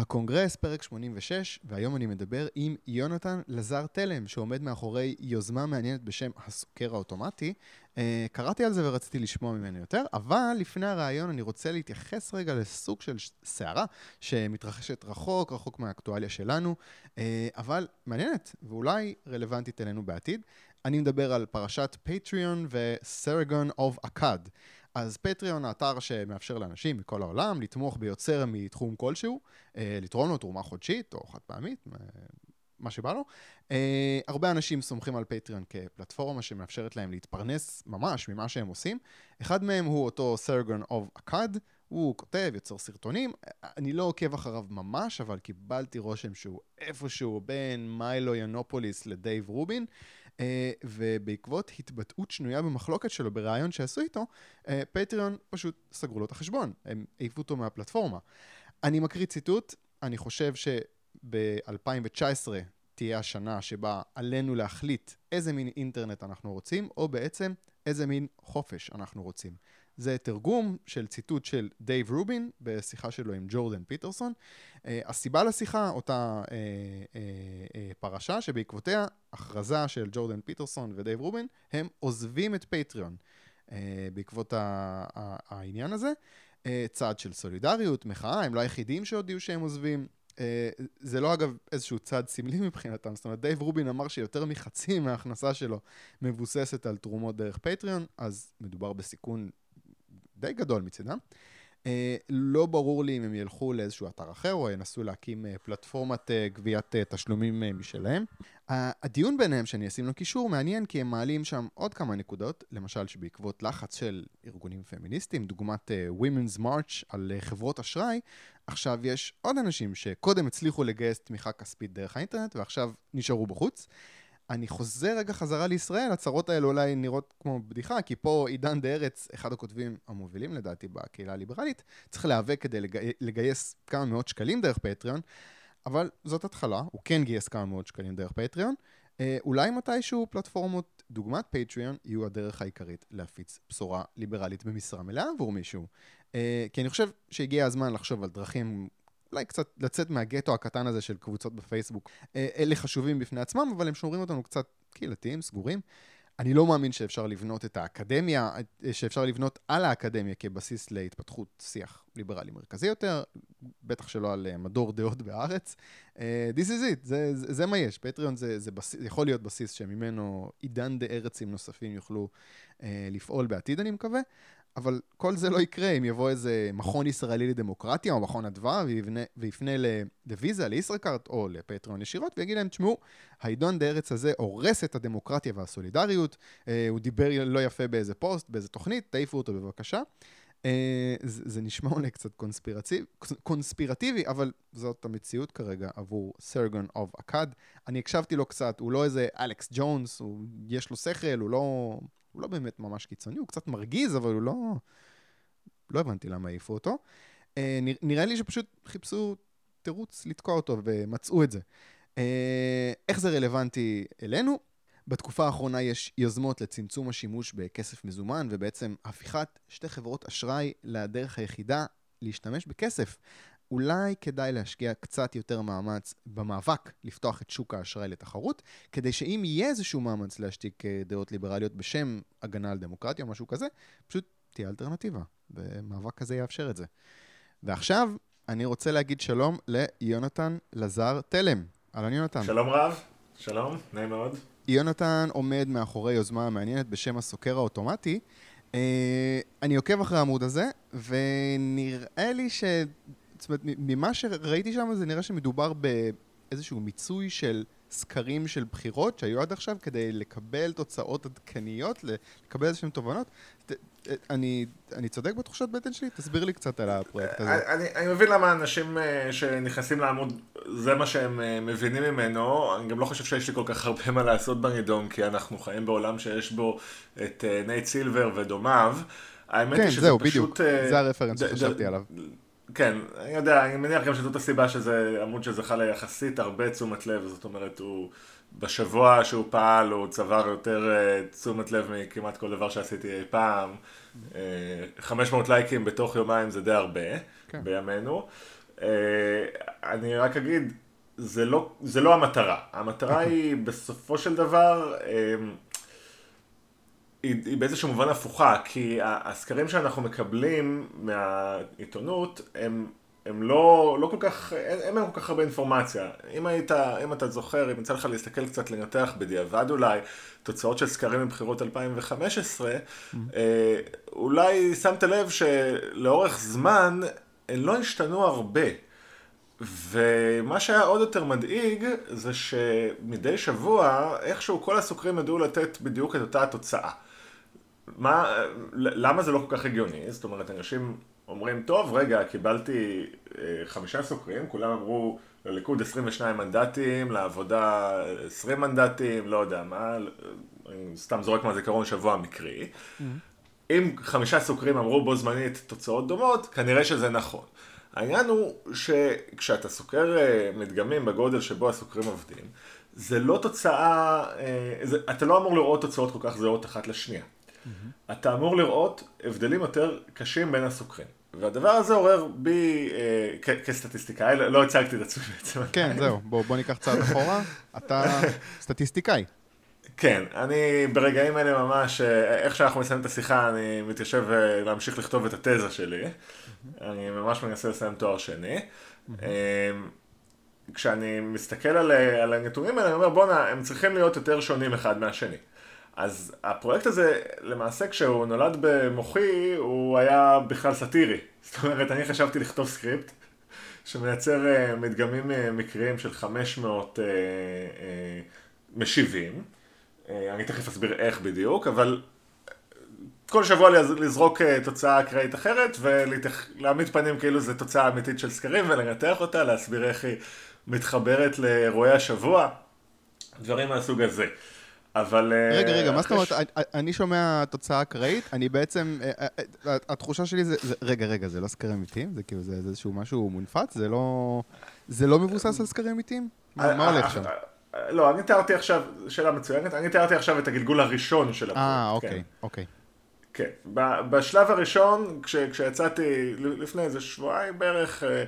הקונגרס, פרק 86, והיום אני מדבר עם יונתן לזר תלם, שעומד מאחורי יוזמה מעניינת בשם הסוקר האוטומטי. אה, קראתי על זה ורציתי לשמוע ממנו יותר, אבל לפני הרעיון אני רוצה להתייחס רגע לסוג של סערה שמתרחשת רחוק, רחוק מהאקטואליה שלנו, אה, אבל מעניינת ואולי רלוונטית אלינו בעתיד. אני מדבר על פרשת פטריון ו Sargon of Akkad. אז פטריון, האתר שמאפשר לאנשים מכל העולם לתמוך ביוצר מתחום כלשהו, אה, לתרום לו תרומה חודשית או חד פעמית, אה, מה שבא לו. אה, הרבה אנשים סומכים על פטריון כפלטפורמה שמאפשרת להם להתפרנס ממש ממה שהם עושים. אחד מהם הוא אותו Sargon of Akkad, הוא כותב, יוצר סרטונים, אני לא עוקב אחריו ממש, אבל קיבלתי רושם שהוא איפשהו בין מיילו יאנופולוס לדייב רובין. אה, ובעקבות התבטאות שנויה במחלוקת שלו בריאיון שעשו איתו, אה, פטריון פשוט סגרו לו את החשבון, הם העיפו אותו מהפלטפורמה. אני מקריא ציטוט, אני חושב שב-2019 תהיה השנה שבה עלינו להחליט איזה מין אינטרנט אנחנו רוצים, או בעצם איזה מין חופש אנחנו רוצים. זה תרגום של ציטוט של דייב רובין בשיחה שלו עם ג'ורדן פיטרסון. אה, הסיבה לשיחה, אותה אה, אה, אה, פרשה שבעקבותיה הכרזה של ג'ורדן פיטרסון ודייב רובין, הם עוזבים את פטריון אה, בעקבות העניין הזה. אה, צעד של סולידריות, מחאה, הם לא היחידים שהודיעו שהם עוזבים. אה, זה לא אגב איזשהו צעד סמלי מבחינתם, זאת אומרת דייב רובין אמר שיותר מחצי מההכנסה שלו מבוססת על תרומות דרך פטריון, אז מדובר בסיכון די גדול מצדם. אה, לא ברור לי אם הם ילכו לאיזשהו אתר אחר או ינסו להקים אה, פלטפורמת אה, גביית אה, תשלומים אה, משלהם. אה, הדיון ביניהם שאני אשים לו קישור מעניין כי הם מעלים שם עוד כמה נקודות, למשל שבעקבות לחץ של ארגונים פמיניסטיים, דוגמת אה, Women's March על אה, חברות אשראי, עכשיו יש עוד אנשים שקודם הצליחו לגייס תמיכה כספית דרך האינטרנט ועכשיו נשארו בחוץ. אני חוזר רגע חזרה לישראל, הצהרות האלה אולי נראות כמו בדיחה, כי פה עידן דה ארץ, אחד הכותבים המובילים לדעתי בקהילה הליברלית, צריך להיאבק כדי לגי... לגייס כמה מאות שקלים דרך פטריון, אבל זאת התחלה, הוא כן גייס כמה מאות שקלים דרך פטריון. אה, אולי מתישהו פלטפורמות דוגמת פטריון יהיו הדרך העיקרית להפיץ בשורה ליברלית במשרה מלאה עבור מישהו. אה, כי אני חושב שהגיע הזמן לחשוב על דרכים אולי קצת לצאת מהגטו הקטן הזה של קבוצות בפייסבוק. אה, אלה חשובים בפני עצמם, אבל הם שומרים אותנו קצת קהילתיים, סגורים. אני לא מאמין שאפשר לבנות את האקדמיה, אה, שאפשר לבנות על האקדמיה כבסיס להתפתחות שיח ליברלי מרכזי יותר, בטח שלא על אה, מדור דעות בארץ. This is it, זה, זה, זה מה יש. פטריון זה, זה בס... יכול להיות בסיס שממנו עידן דה ארצים נוספים יוכלו לפעול בעתיד, אני מקווה. אבל כל זה לא יקרה אם יבוא איזה מכון ישראלי לדמוקרטיה או מכון אדווה ויפנה לוויזה, לישראכרט או לפטריון ישירות ויגיד להם, תשמעו, העידון דה ארץ הזה הורס את הדמוקרטיה והסולידריות, אה, הוא דיבר לא יפה באיזה פוסט, באיזה תוכנית, תעיפו אותו בבקשה. אה, זה, זה נשמע אולי קצת קונספירטיב, קונספירטיבי, אבל זאת המציאות כרגע עבור Sargon of Akkad. אני הקשבתי לו קצת, הוא לא איזה אלכס ג'ונס, הוא, יש לו שכל, הוא לא... הוא לא באמת ממש קיצוני, הוא קצת מרגיז, אבל הוא לא... לא הבנתי למה העיפו אותו. אה, נראה לי שפשוט חיפשו תירוץ לתקוע אותו ומצאו את זה. אה, איך זה רלוונטי אלינו? בתקופה האחרונה יש יוזמות לצמצום השימוש בכסף מזומן, ובעצם הפיכת שתי חברות אשראי לדרך היחידה להשתמש בכסף. אולי כדאי להשקיע קצת יותר מאמץ במאבק לפתוח את שוק האשראי לתחרות, כדי שאם יהיה איזשהו מאמץ להשתיק אה, דעות ליברליות בשם הגנה על דמוקרטיה או משהו כזה, פשוט תהיה אלטרנטיבה, ומאבק כזה יאפשר את זה. ועכשיו, אני רוצה להגיד שלום ליונתן לזר תלם. אהלן יונתן. שלום רב, שלום, נעים מאוד. יונתן עומד מאחורי יוזמה מעניינת בשם הסוקר האוטומטי. Uh, אני עוקב אחרי העמוד הזה, ונראה לי ש... זאת אומרת, ממה שראיתי שם זה נראה שמדובר באיזשהו מיצוי של סקרים של בחירות שהיו עד עכשיו כדי לקבל תוצאות עדכניות, לקבל איזשהן תובנות. אני, אני צודק בתחושת בטן שלי? תסביר לי קצת על הפרויקט הזה. אני, אני מבין למה אנשים אה, שנכנסים לעמוד, זה מה שהם אה, מבינים ממנו. אני גם לא חושב שיש לי כל כך הרבה מה לעשות בנידון, כי אנחנו חיים בעולם שיש בו את אה, נייט סילבר ודומיו. האמת כן, היא שזה זהו, פשוט... בדיוק, זה ה reference שחשבתי עליו. כן, אני יודע, אני מניח גם שזאת הסיבה שזה עמוד שזכה ליחסית הרבה תשומת לב, זאת אומרת, הוא בשבוע שהוא פעל הוא צבר יותר uh, תשומת לב מכמעט כל דבר שעשיתי אי פעם. Uh, אה, 500 לייקים בתוך יומיים זה די הרבה כן. בימינו. Uh, אני רק אגיד, זה לא, זה לא המטרה. המטרה היא בסופו של דבר, אמ, היא, היא באיזשהו מובן הפוכה, כי הסקרים שאנחנו מקבלים מהעיתונות הם, הם לא, לא כל כך, אין להם כל כך הרבה אינפורמציה. אם היית, אם אתה זוכר, אם יצא לך להסתכל קצת, לנתח בדיעבד אולי, תוצאות של סקרים מבחירות 2015, mm-hmm. אה, אולי שמת לב שלאורך זמן הן לא השתנו הרבה. ומה שהיה עוד יותר מדאיג, זה שמדי שבוע, איכשהו כל הסוקרים ידעו לתת בדיוק את אותה התוצאה. מה, למה זה לא כל כך הגיוני? זאת אומרת, אנשים אומרים, טוב, רגע, קיבלתי אה, חמישה סוקרים, כולם אמרו, לליכוד 22 מנדטים, לעבודה 20 מנדטים, לא יודע מה, סתם זורק מהזיכרון שבוע מקרי. Mm-hmm. אם חמישה סוקרים אמרו בו זמנית תוצאות דומות, כנראה שזה נכון. העניין הוא שכשאתה סוקר אה, מדגמים בגודל שבו הסוקרים עובדים, זה לא תוצאה, אה, זה, אתה לא אמור לראות תוצאות כל כך זהות אחת לשנייה. Mm-hmm. אתה אמור לראות הבדלים יותר קשים בין הסוקרים. והדבר הזה עורר בי, אה, כ- כסטטיסטיקאי, לא, לא הצגתי את עצמי בעצם. כן, זהו, בוא, בוא ניקח צעד אחורה, אתה סטטיסטיקאי. כן, אני ברגעים האלה ממש, אה, איך שאנחנו מסיימים את השיחה, אני מתיישב אה, להמשיך לכתוב את התזה שלי. אני ממש מנסה לסיים תואר שני. אמ, כשאני מסתכל על, אה, על הנתונים האלה, אני אומר, בואנה, הם צריכים להיות יותר שונים אחד מהשני. אז הפרויקט הזה, למעשה כשהוא נולד במוחי, הוא היה בכלל סאטירי. זאת אומרת, אני חשבתי לכתוב סקריפט שמייצר מדגמים מקריים של 500 משיבים. אני תכף אסביר איך בדיוק, אבל כל שבוע לזרוק אה, תוצאה אקראית אחרת ולהעמיד פנים כאילו זו תוצאה אמיתית של סקרים ולנתח אותה, להסביר איך היא מתחברת לאירועי השבוע, דברים מהסוג הזה. אבל... אה, רגע, רגע, מה זאת אומרת? אני שומע תוצאה אקראית, אני בעצם, אה, התחושה שלי זה, רגע, רגע, זה לא סקרים אמיתיים? זה כאילו, זה איזשהו משהו מונפץ? זה לא, זה לא מבוסס על סקרים אמיתיים? מה הולך שם? לא, אני תיארתי עכשיו, שאלה מצוינת, אני תיארתי עכשיו את הגלגול הראשון של הפרויקט. אה, אוקיי. אוקיי. כן, בשלב הראשון, כש, כשיצאתי לפני איזה שבועיים בערך, אה,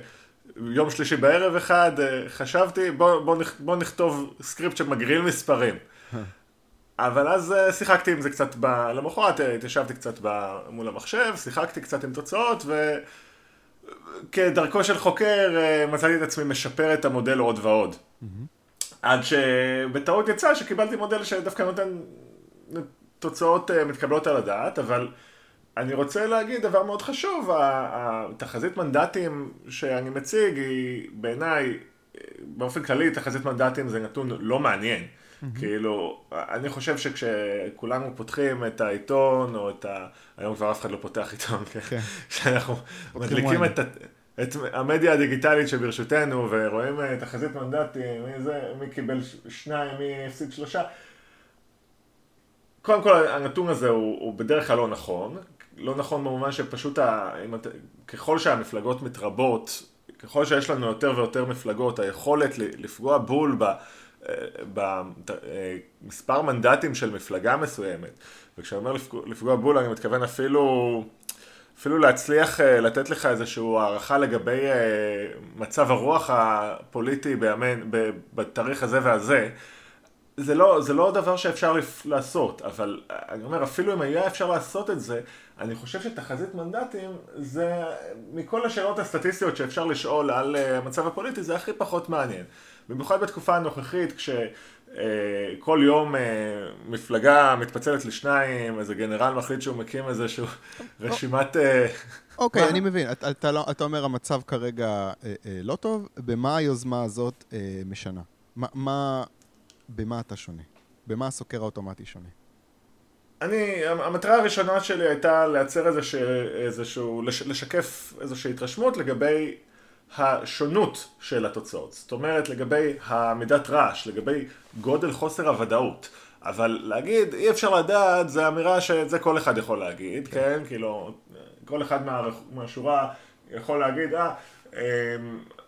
יום שלישי בערב אחד, אה, חשבתי בוא, בוא, בוא נכתוב סקריפט שמגריל מספרים. אבל אז אה, שיחקתי עם זה קצת, ב... למחרת התיישבתי קצת ב... מול המחשב, שיחקתי קצת עם תוצאות, וכדרכו של חוקר מצאתי את עצמי משפר את המודל עוד ועוד. עד שבטעות יצא שקיבלתי מודל שדווקא נותן תוצאות מתקבלות על הדעת, אבל אני רוצה להגיד דבר מאוד חשוב, התחזית מנדטים שאני מציג היא בעיניי, באופן כללי תחזית מנדטים זה נתון לא מעניין. Mm-hmm. כאילו, אני חושב שכשכולנו פותחים את העיתון, או את ה... היום כבר אף אחד לא פותח עיתון, כן? כן. כשאנחנו מדליקים את, את המדיה הדיגיטלית שברשותנו, ורואים אה, תחזית מנדטים, מי זה, מי קיבל שניים, מי הפסיד שלושה, קודם כל הנתון הזה הוא, הוא בדרך כלל לא נכון, לא נכון במובן שפשוט ה, את, ככל שהמפלגות מתרבות, ככל שיש לנו יותר ויותר מפלגות, היכולת לפגוע בול ב... במספר מנדטים של מפלגה מסוימת, וכשאני אומר לפגוע בול אני מתכוון אפילו, אפילו להצליח אה, לתת לך איזושהי הערכה לגבי אה, מצב הרוח הפוליטי בימין, בתאריך הזה והזה, זה לא, זה לא דבר שאפשר לעשות, אבל אני אומר, אפילו אם היה אפשר לעשות את זה, אני חושב שתחזית מנדטים זה, מכל השאלות הסטטיסטיות שאפשר לשאול על אה, המצב הפוליטי, זה הכי פחות מעניין. במיוחד בתקופה הנוכחית, כשכל אה, יום אה, מפלגה מתפצלת לשניים, איזה גנרל מחליט שהוא מקים איזשהו רשימת... אוקיי, אני מבין. אתה, לא, אתה אומר המצב כרגע לא טוב, במה היוזמה הזאת משנה? מה, במה אתה שונה? במה הסוקר האוטומטי שונה? אני, המטרה הראשונה שלי הייתה לייצר איזשה, איזשהו, לשקף איזושהי התרשמות לגבי השונות של התוצאות. זאת אומרת, לגבי המידת רעש, לגבי גודל חוסר הוודאות. אבל להגיד, אי אפשר לדעת, זו אמירה שזה כל אחד יכול להגיד, כן? כן? כאילו, כל אחד מה, מהשורה יכול להגיד, אה, אמ,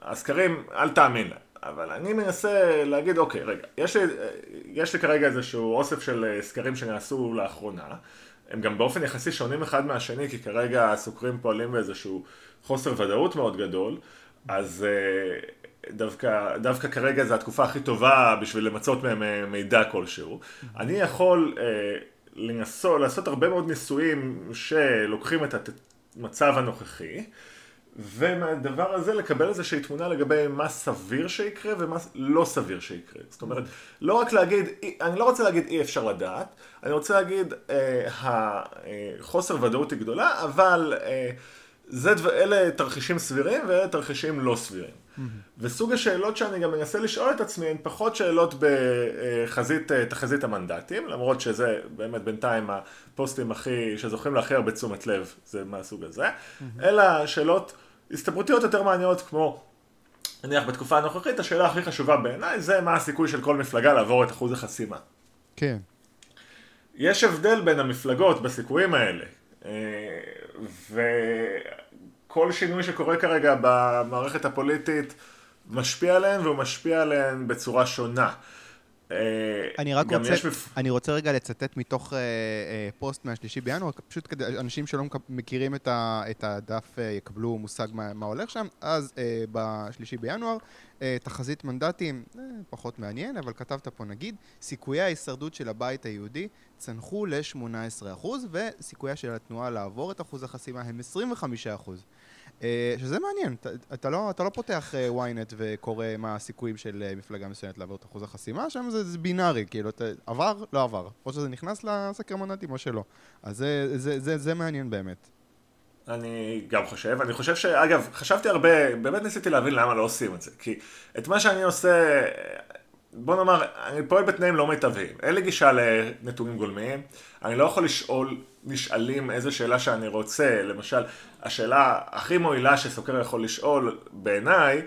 הסקרים, אל תאמין להם. אבל אני מנסה להגיד, אוקיי, רגע, יש לי, יש לי כרגע איזשהו אוסף של אה, סקרים שנעשו לאחרונה, הם גם באופן יחסי שונים אחד מהשני, כי כרגע הסוקרים פועלים באיזשהו חוסר ודאות מאוד גדול, אז דווקא, דווקא כרגע זו התקופה הכי טובה בשביל למצות מהם מידע כלשהו. אני יכול לנסות, לעשות הרבה מאוד ניסויים שלוקחים את המצב הנוכחי. ומהדבר הזה לקבל איזושהי תמונה לגבי מה סביר שיקרה ומה לא סביר שיקרה. זאת אומרת, לא רק להגיד, אני לא רוצה להגיד אי אפשר לדעת, אני רוצה להגיד, אה, החוסר ודאות היא גדולה, אבל אה, זה, אלה תרחישים סבירים ואלה תרחישים לא סבירים. Mm-hmm. וסוג השאלות שאני גם מנסה לשאול את עצמי הן פחות שאלות בחזית, אה, תחזית המנדטים, למרות שזה באמת בינתיים הפוסטים הכי, שזוכים להכי הרבה תשומת לב, זה מהסוג הזה, mm-hmm. אלא שאלות הסתברותיות יותר מעניינות כמו, נניח בתקופה הנוכחית, השאלה הכי חשובה בעיניי זה מה הסיכוי של כל מפלגה לעבור את אחוז החסימה. כן. יש הבדל בין המפלגות בסיכויים האלה, אה, וכל שינוי שקורה כרגע במערכת הפוליטית משפיע עליהן והוא משפיע עליהן בצורה שונה. אה, אני רק רוצה, מפ... אני רוצה רגע לצטט מתוך uh, uh, פוסט מהשלישי בינואר, פשוט כדי אנשים שלא מכירים את, ה, את הדף uh, יקבלו מושג מה, מה הולך שם. אז uh, בשלישי בינואר, uh, תחזית מנדטים, uh, פחות מעניין, אבל כתבת פה נגיד, סיכויי ההישרדות של הבית היהודי צנחו ל-18%, וסיכוייה של התנועה לעבור את אחוז החסימה הם 25%. אה, שזה מעניין, אתה, אתה, לא, אתה לא פותח אה, ynet וקורא מה הסיכויים של אה, מפלגה מסוימת לעבור את אחוז החסימה, שם זה, זה בינארי, כאילו, אתה, עבר, לא עבר. או שזה נכנס לסקר מנדטים או שלא. אז זה, זה, זה, זה מעניין באמת. אני גם חושב, אני חושב שאגב, חשבתי הרבה, באמת ניסיתי להבין למה לא עושים את זה, כי את מה שאני עושה, בוא נאמר, אני פועל בתנאים לא מיטביים, אין לי גישה לנתונים גולמיים, אני לא יכול לשאול נשאלים איזה שאלה שאני רוצה, למשל, השאלה הכי מועילה שסוקר יכול לשאול בעיניי,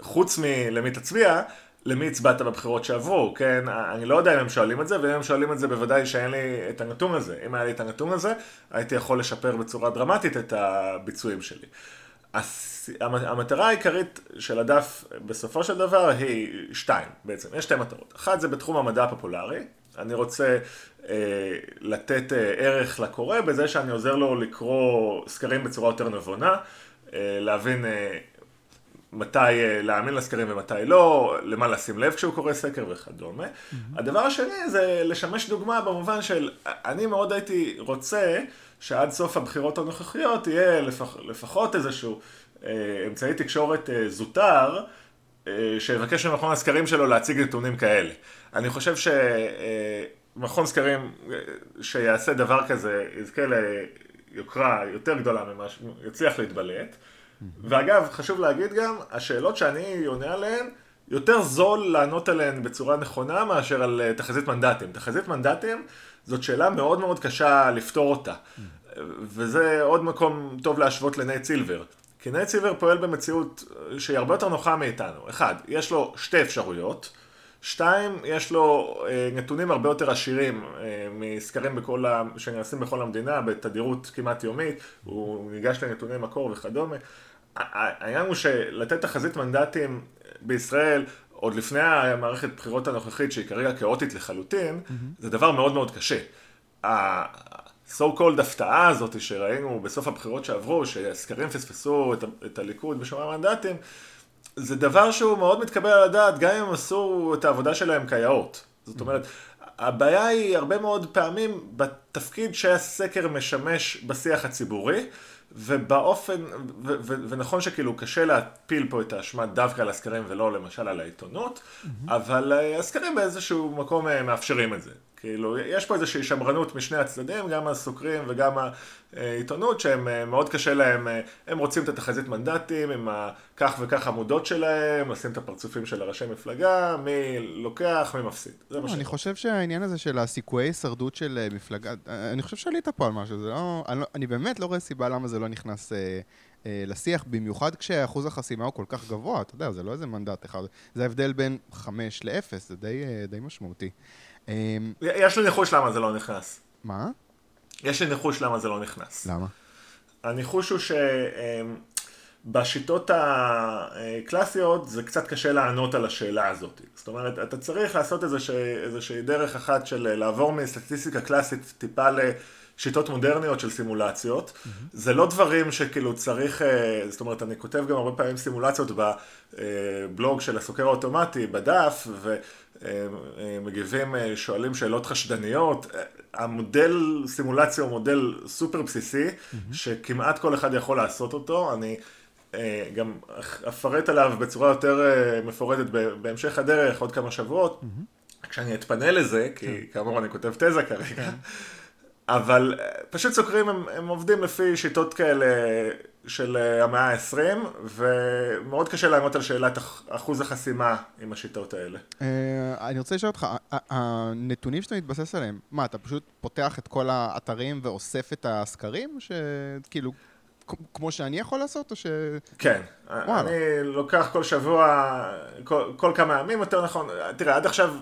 חוץ מלמי תצביע, למי הצבעת בבחירות שעברו, כן? אני לא יודע אם הם שואלים את זה, ואם הם שואלים את זה בוודאי שאין לי את הנתון הזה. אם היה לי את הנתון הזה, הייתי יכול לשפר בצורה דרמטית את הביצועים שלי. המטרה העיקרית של הדף בסופו של דבר היא שתיים בעצם, יש שתי מטרות. אחת זה בתחום המדע הפופולרי, אני רוצה אה, לתת אה, ערך לקורא בזה שאני עוזר לו לקרוא סקרים בצורה יותר נבונה, אה, להבין אה, מתי אה, להאמין לסקרים ומתי לא, למה לשים לב כשהוא קורא סקר וכדומה. Mm-hmm. הדבר השני זה לשמש דוגמה במובן של, אני מאוד הייתי רוצה שעד סוף הבחירות הנוכחיות יהיה לפח, לפחות איזשהו אה, אמצעי תקשורת אה, זוטר, אה, שיבקש ממכון הסקרים שלו להציג נתונים כאלה. אני חושב שמכון סקרים שיעשה דבר כזה יזכה ליוקרה יותר גדולה ממה שיצליח להתבלט. ואגב, חשוב להגיד גם, השאלות שאני עונה עליהן, יותר זול לענות עליהן בצורה נכונה מאשר על תחזית מנדטים. תחזית מנדטים זאת שאלה מאוד מאוד קשה לפתור אותה. וזה עוד מקום טוב להשוות לנייט סילבר. כי נייט סילבר פועל במציאות שהיא הרבה יותר נוחה מאיתנו. אחד, יש לו שתי אפשרויות. שתיים, יש לו אה, נתונים הרבה יותר עשירים אה, מסקרים בכל ה... שנעשים בכל המדינה בתדירות כמעט יומית, הוא ניגש לנתוני מקור וכדומה. העניין הוא שלתת תחזית מנדטים בישראל, עוד לפני המערכת בחירות הנוכחית, שהיא כרגע כאוטית לחלוטין, mm-hmm. זה דבר מאוד מאוד קשה. ה-so called הפתעה הזאת שראינו בסוף הבחירות שעברו, שהסקרים פספסו את, את הליכוד בשומרי מנדטים, זה דבר שהוא מאוד מתקבל על הדעת, גם אם הם עשו את העבודה שלהם כיאות. זאת אומרת, הבעיה היא הרבה מאוד פעמים בתפקיד שהסקר משמש בשיח הציבורי, ובאופן, ו- ו- ונכון שכאילו קשה להפיל פה את האשמה דווקא על הסקרים ולא למשל על העיתונות, mm-hmm. אבל אה, הסקרים באיזשהו מקום אה, מאפשרים את זה. כאילו, יש פה איזושהי שמרנות משני הצדדים, גם הסוקרים וגם העיתונות, שהם אה, מאוד קשה להם, אה, הם רוצים את התחזית מנדטים עם הכך וכך עמודות שלהם, לשים את הפרצופים של הראשי מפלגה, מי לוקח, מי מפסיד. זה מה לא, אני חושב שהעניין הזה של הסיכויי הישרדות של אה, מפלגה, אני חושב שעלית פה על משהו, לא, אני, לא, אני באמת לא רואה סיבה למה זה לא נכנס... לשיח, במיוחד כשאחוז החסימה הוא כל כך גבוה, אתה יודע, זה לא איזה מנדט אחד, זה ההבדל בין 5 ל-0, זה די, די משמעותי. אמ, יש לי ניחוש למה זה לא נכנס. מה? יש לי ניחוש למה זה לא נכנס. למה? הניחוש הוא שבשיטות הקלאסיות זה קצת קשה לענות על השאלה הזאת. זאת אומרת, אתה צריך לעשות איזושהי, דרך אחת של לעבור מסטטיסטיקה קלאסית טיפה שיטות מודרניות של סימולציות. Mm-hmm. זה לא דברים שכאילו צריך, אה, זאת אומרת, אני כותב גם הרבה פעמים סימולציות בבלוג של הסוקר האוטומטי, בדף, ומגיבים, שואלים שאלות חשדניות. המודל סימולציה הוא מודל סופר בסיסי, mm-hmm. שכמעט כל אחד יכול לעשות אותו. אני... גם אפרט עליו בצורה יותר מפורטת בהמשך הדרך, עוד כמה שבועות. Mm-hmm. כשאני אתפנה לזה, כי כן. כאמור אני כותב תזה כרגע, כן. אבל אה, פשוט סוקרים הם, הם עובדים לפי שיטות כאלה של אה, המאה ה-20, ומאוד קשה לענות על שאלת אחוז החסימה עם השיטות האלה. אה, אני רוצה לשאול אותך, הנתונים שאתה מתבסס עליהם, מה, אתה פשוט פותח את כל האתרים ואוסף את הסקרים, שכאילו... כמו שאני יכול לעשות, או ש... כן, וואלה. אני לוקח כל שבוע, כל, כל כמה ימים, יותר נכון, תראה, עד עכשיו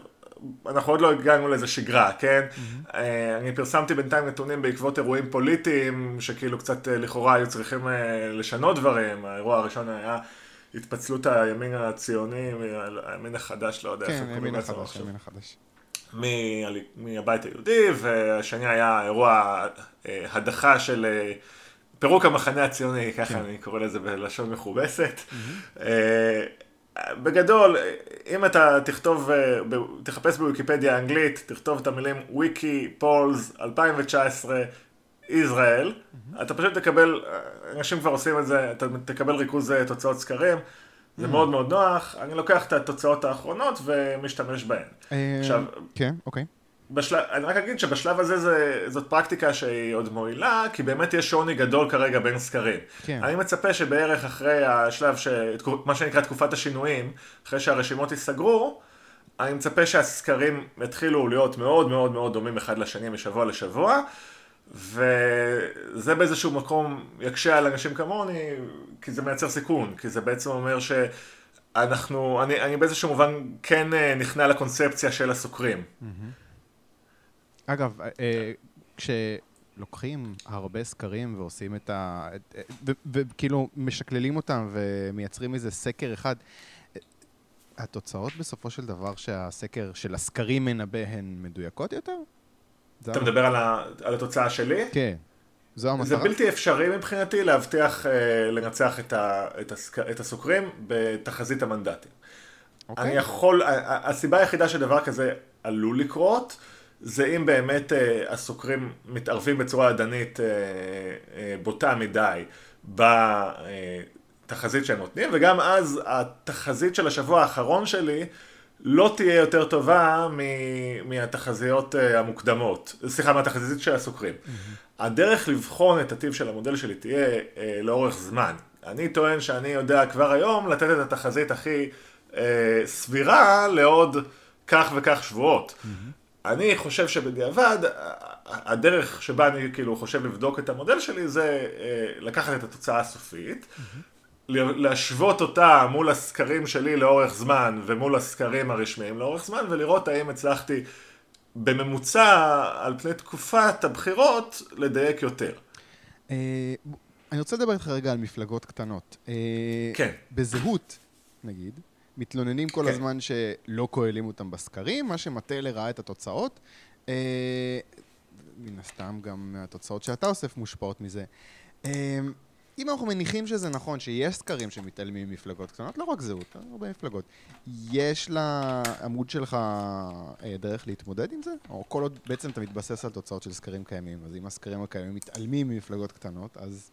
אנחנו עוד לא הגענו לאיזה שגרה, כן? Mm-hmm. אני פרסמתי בינתיים נתונים בעקבות אירועים פוליטיים, שכאילו קצת אה, לכאורה היו צריכים אה, לשנות דברים. האירוע הראשון היה התפצלות הימין הציוני, הימין החדש, לא יודע כן, הימין החדש, הימין החדש. מהבית היהודי, והשני היה אירוע הדחה של פירוק המחנה הציוני, ככה כן. אני קורא לזה בלשון מכובסת. Mm-hmm. בגדול, אם אתה תכתוב, אה, תחפש בוויקיפדיה האנגלית, תכתוב את המילים וויקי פולס 2019 ישראל, mm-hmm. אתה פשוט תקבל, אנשים כבר עושים את זה, אתה תקבל ריכוז אה, תוצאות סקרים, זה. מאוד מאוד נוח, אני לוקח את התוצאות האחרונות ומשתמש בהן. אה, עכשיו, כן, אוקיי. בשלב, אני רק אגיד שבשלב הזה זה, זאת פרקטיקה שהיא עוד מועילה, כי באמת יש שוני גדול כרגע בין סקרים. כן. אני מצפה שבערך אחרי השלב, ש... מה שנקרא תקופת השינויים, אחרי שהרשימות ייסגרו, אני מצפה שהסקרים יתחילו להיות מאוד מאוד מאוד דומים אחד לשני משבוע לשבוע, וזה באיזשהו מקום יקשה על אנשים כמוני, כי זה מייצר סיכון, כי זה בעצם אומר שאנחנו, אני, אני באיזשהו מובן כן אה, נכנע לקונספציה של הסוקרים. Mm-hmm. אגב, אה, כשלוקחים הרבה סקרים ועושים את ה... וכאילו משקללים אותם ומייצרים איזה סקר אחד, התוצאות בסופו של דבר שהסקר של הסקרים מנבא הן מדויקות יותר? אתה מדבר על, ה... על התוצאה שלי? כן. זו המטרה? זה בלתי אפשרי מבחינתי להבטיח, אה, לנצח את, ה, את, הסק, את הסוקרים בתחזית המנדטים. אוקיי. אני יכול, הסיבה היחידה שדבר כזה עלול לקרות, זה אם באמת אה, הסוקרים מתערבים בצורה ידנית אה, אה, בוטה מדי בתחזית שהם נותנים, וגם אז התחזית של השבוע האחרון שלי לא תהיה יותר טובה מהתחזיות המוקדמות, סליחה, מהתחזית של הסוקרים. Mm-hmm. הדרך לבחון את הטיב של המודל שלי תהיה לאורך זמן. אני טוען שאני יודע כבר היום לתת את התחזית הכי סבירה לעוד כך וכך שבועות. Mm-hmm. אני חושב שבדיעבד, הדרך שבה אני כאילו חושב לבדוק את המודל שלי זה אה, לקחת את התוצאה הסופית, להשוות אותה מול הסקרים שלי לאורך זמן ומול הסקרים הרשמיים לאורך זמן ולראות האם הצלחתי בממוצע על פני תקופת הבחירות לדייק יותר. אה, אני רוצה לדבר איתך רגע על מפלגות קטנות. אה, כן. בזהות, נגיד, מתלוננים כל כן. הזמן שלא כוללים אותם בסקרים, מה שמטה לרעה את התוצאות. אה, מן הסתם גם התוצאות שאתה אוסף מושפעות מזה. אה, אם אנחנו מניחים שזה נכון, שיש סקרים שמתעלמים ממפלגות קטנות, לא רק זהות, הרבה מפלגות, יש לעמוד שלך אה, דרך להתמודד עם זה? או כל עוד בעצם אתה מתבסס על תוצאות של סקרים קיימים, אז אם הסקרים הקיימים מתעלמים ממפלגות קטנות, אז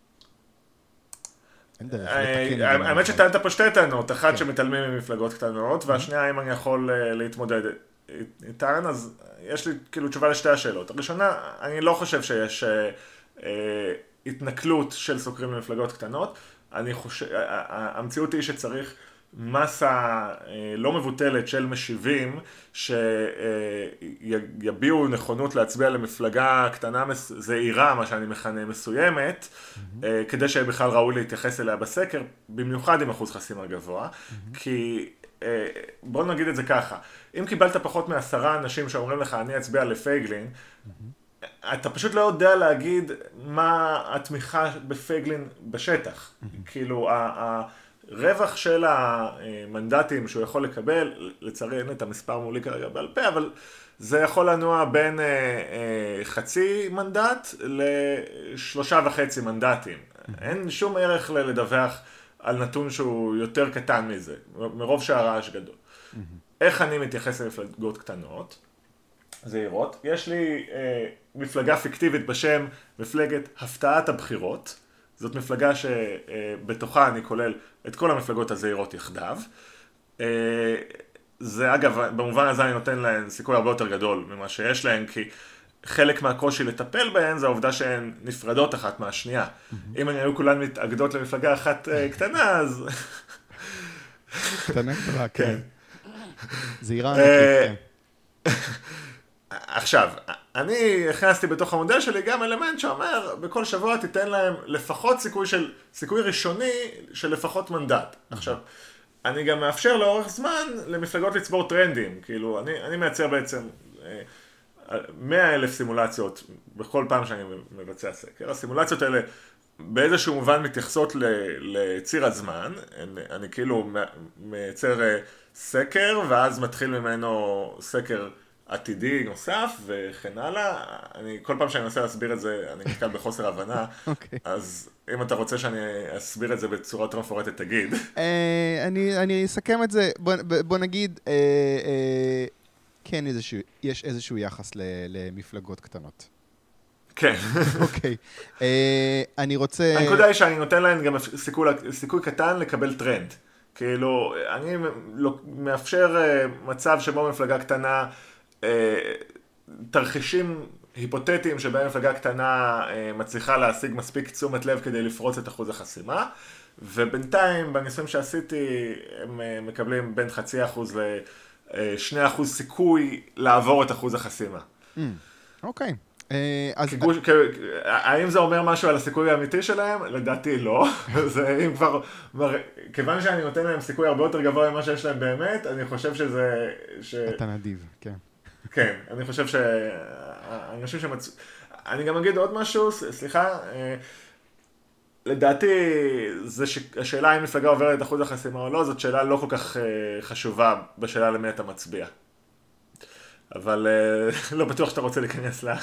אה, האמת שטענת פה שתי טענות, אחת כן. שמתעלמים ממפלגות קטנות, והשנייה אם אני יכול אה, להתמודד איתן, אז יש לי כאילו תשובה לשתי השאלות. הראשונה, אני לא חושב שיש אה, התנכלות של סוקרים למפלגות קטנות, אני חושב, המציאות היא שצריך מסה אה, לא מבוטלת של משיבים שיביעו נכונות להצביע למפלגה קטנה זעירה, מה שאני מכנה מסוימת, mm-hmm. כדי שבכלל ראוי להתייחס אליה בסקר, במיוחד עם אחוז חסימה גבוה, mm-hmm. כי אה, בוא נגיד את זה ככה, אם קיבלת פחות מעשרה אנשים שאומרים לך אני אצביע לפייגלין, mm-hmm. אתה פשוט לא יודע להגיד מה התמיכה בפייגלין בשטח. Mm-hmm. כאילו, הרווח של המנדטים שהוא יכול לקבל, לצערי אין את המספר מולי כרגע בעל פה, אבל זה יכול לנוע בין אה, אה, חצי מנדט לשלושה וחצי מנדטים. אין שום ערך לדווח על נתון שהוא יותר קטן מזה, מרוב שהרעש גדול. איך אני מתייחס למפלגות קטנות? זהירות. יש לי אה, מפלגה פיקטיבית בשם מפלגת הפתעת הבחירות. זאת מפלגה שבתוכה אני כולל את כל המפלגות הזהירות יחדיו. אה, זה אגב, במובן הזה אני נותן להן סיכוי הרבה יותר גדול ממה שיש להן, כי חלק מהקושי לטפל בהן זה העובדה שהן נפרדות אחת מהשנייה. Mm-hmm. אם הן היו כולן מתאגדות למפלגה אחת אה, קטנה, אז... קטנה גדולה, כן. כן. זהירה ענקית, כן. עכשיו, אני הכנסתי בתוך המודל שלי גם אלמנט שאומר, בכל שבוע תיתן להם לפחות סיכוי של, סיכוי ראשוני של לפחות מנדט. עכשיו, אני גם מאפשר לאורך זמן למפלגות לצבור טרנדים, כאילו, אני, אני מייצר בעצם אה, מאה אלף סימולציות בכל פעם שאני מבצע סקר. הסימולציות האלה באיזשהו מובן מתייחסות לציר הזמן, אני, אני כאילו מייצר אה, סקר, ואז מתחיל ממנו סקר עתידי נוסף וכן הלאה. אני, כל פעם שאני מנסה להסביר את זה, אני נתקל בחוסר הבנה. okay. אוקיי. אז אם אתה רוצה שאני אסביר את זה בצורה יותר מפורטת, תגיד. uh, אני, אני אסכם את זה, בוא, בוא נגיד, uh, uh, כן, איזשהו, יש איזשהו יחס ל, למפלגות קטנות. כן. אוקיי. okay. uh, אני רוצה... הנקודה היא שאני נותן להן גם סיכוי, סיכוי קטן לקבל טרנד. כאילו, אני לא, מאפשר מצב שבו מפלגה קטנה תרחישים היפותטיים שבהם מפלגה קטנה אה, מצליחה להשיג מספיק תשומת לב כדי לפרוץ את אחוז החסימה, ובינתיים בניסויים שעשיתי הם אה, מקבלים בין חצי אחוז לשני אחוז סיכוי לעבור את אחוז החסימה. Mm, אוקיי. אז... האם זה אומר משהו על הסיכוי האמיתי שלהם? לדעתי לא. זה אם כבר... כיוון שאני נותן להם סיכוי הרבה יותר גבוה ממה שיש להם באמת, אני חושב שזה... אתה נדיב, כן. כן, אני חושב ש... האנשים שמצאו... אני גם אגיד עוד משהו, סליחה, אה, לדעתי, זה ש... השאלה אם מפלגה עוברת את אחוז החסימה או לא, זאת שאלה לא כל כך אה, חשובה בשאלה למי אתה מצביע. אבל אה, לא בטוח שאתה רוצה להיכנס ל...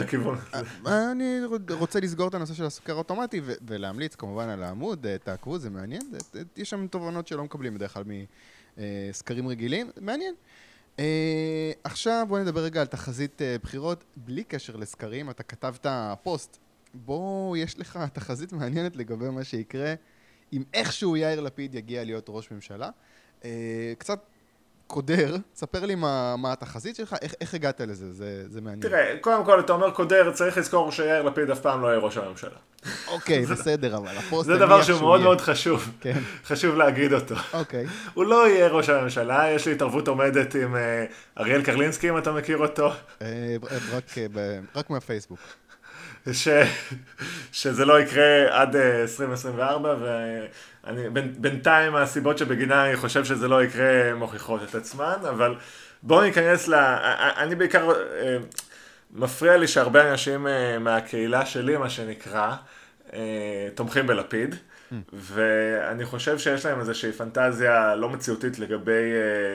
לכיוון הזה. אני רוצה לסגור את הנושא של הסוכר האוטומטי ולהמליץ כמובן על העמוד, תעקבו, זה מעניין. יש שם תובנות שלא מקבלים בדרך כלל מסקרים רגילים, מעניין. Uh, עכשיו בוא נדבר רגע על תחזית uh, בחירות בלי קשר לסקרים. אתה כתבת פוסט, בוא, יש לך תחזית מעניינת לגבי מה שיקרה אם איכשהו יאיר לפיד יגיע להיות ראש ממשלה. Uh, קצת קודר, ספר לי מה, מה התחזית שלך, איך, איך הגעת לזה, זה, זה מעניין. תראה, קודם כל אתה אומר קודר, צריך לזכור שיאיר לפיד אף פעם לא יהיה ראש הממשלה. אוקיי, בסדר, אבל הפוסט... זה דבר שהוא מאוד מאוד חשוב, כן. חשוב להגיד אותו. אוקיי. הוא לא יהיה ראש הממשלה, יש לי התערבות עומדת עם אה, אריאל קרלינסקי, אם אתה מכיר אותו. אה, רק, אה, רק מהפייסבוק. ש, שזה לא יקרה עד 2024, ובינתיים הסיבות שבגינן אני חושב שזה לא יקרה מוכיחות את עצמן, אבל בואו ניכנס ל... אני בעיקר, מפריע לי שהרבה אנשים מהקהילה שלי, מה שנקרא, תומכים בלפיד. ואני חושב שיש להם איזושהי פנטזיה לא מציאותית לגבי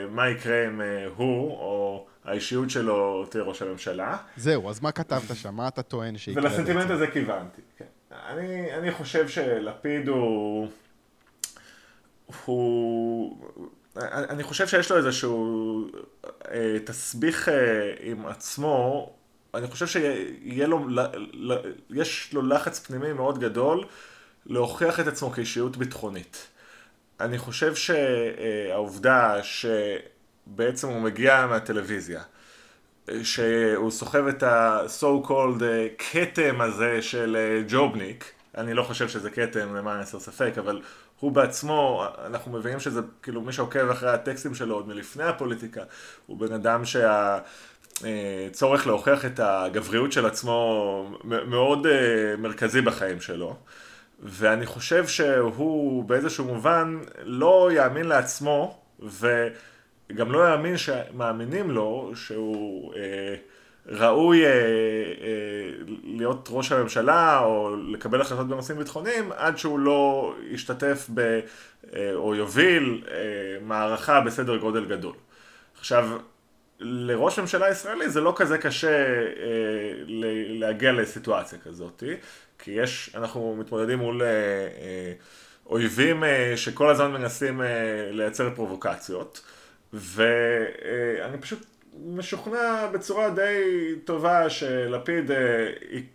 מה יקרה אם הוא או האישיות שלו תהיה ראש הממשלה. זהו, אז מה כתבת שם? מה אתה טוען שיקרה? ולסנטימנט הזה כיוונתי, כן. אני, אני חושב שלפיד הוא... הוא... אני חושב שיש לו איזשהו אה, תסביך אה, עם עצמו, אני חושב שיהיה לו, יש לו לחץ פנימי מאוד גדול להוכיח את עצמו כאישיות ביטחונית. אני חושב שהעובדה ש... בעצם הוא מגיע מהטלוויזיה. שהוא סוחב את ה-so called אה, כתם הזה של אה, ג'ובניק, אני לא חושב שזה כתם למען הסר ספק, אבל הוא בעצמו, אנחנו מבינים שזה, כאילו מי שעוקב אחרי הטקסטים שלו עוד מלפני הפוליטיקה, הוא בן אדם שהצורך אה, להוכיח את הגבריות של עצמו מאוד מרכזי בחיים שלו. ואני חושב שהוא באיזשהו מובן לא יאמין לעצמו, ו... גם לא יאמין שמאמינים לו שהוא אה, ראוי אה, אה, להיות ראש הממשלה או לקבל החלטות בנושאים ביטחוניים עד שהוא לא ישתתף ב, אה, או יוביל אה, מערכה בסדר גודל גדול. עכשיו, לראש ממשלה ישראלי זה לא כזה קשה אה, להגיע לסיטואציה כזאת, כי יש, אנחנו מתמודדים מול אה, אה, אויבים אה, שכל הזמן מנסים אה, לייצר פרובוקציות, ואני פשוט משוכנע בצורה די טובה שלפיד אה,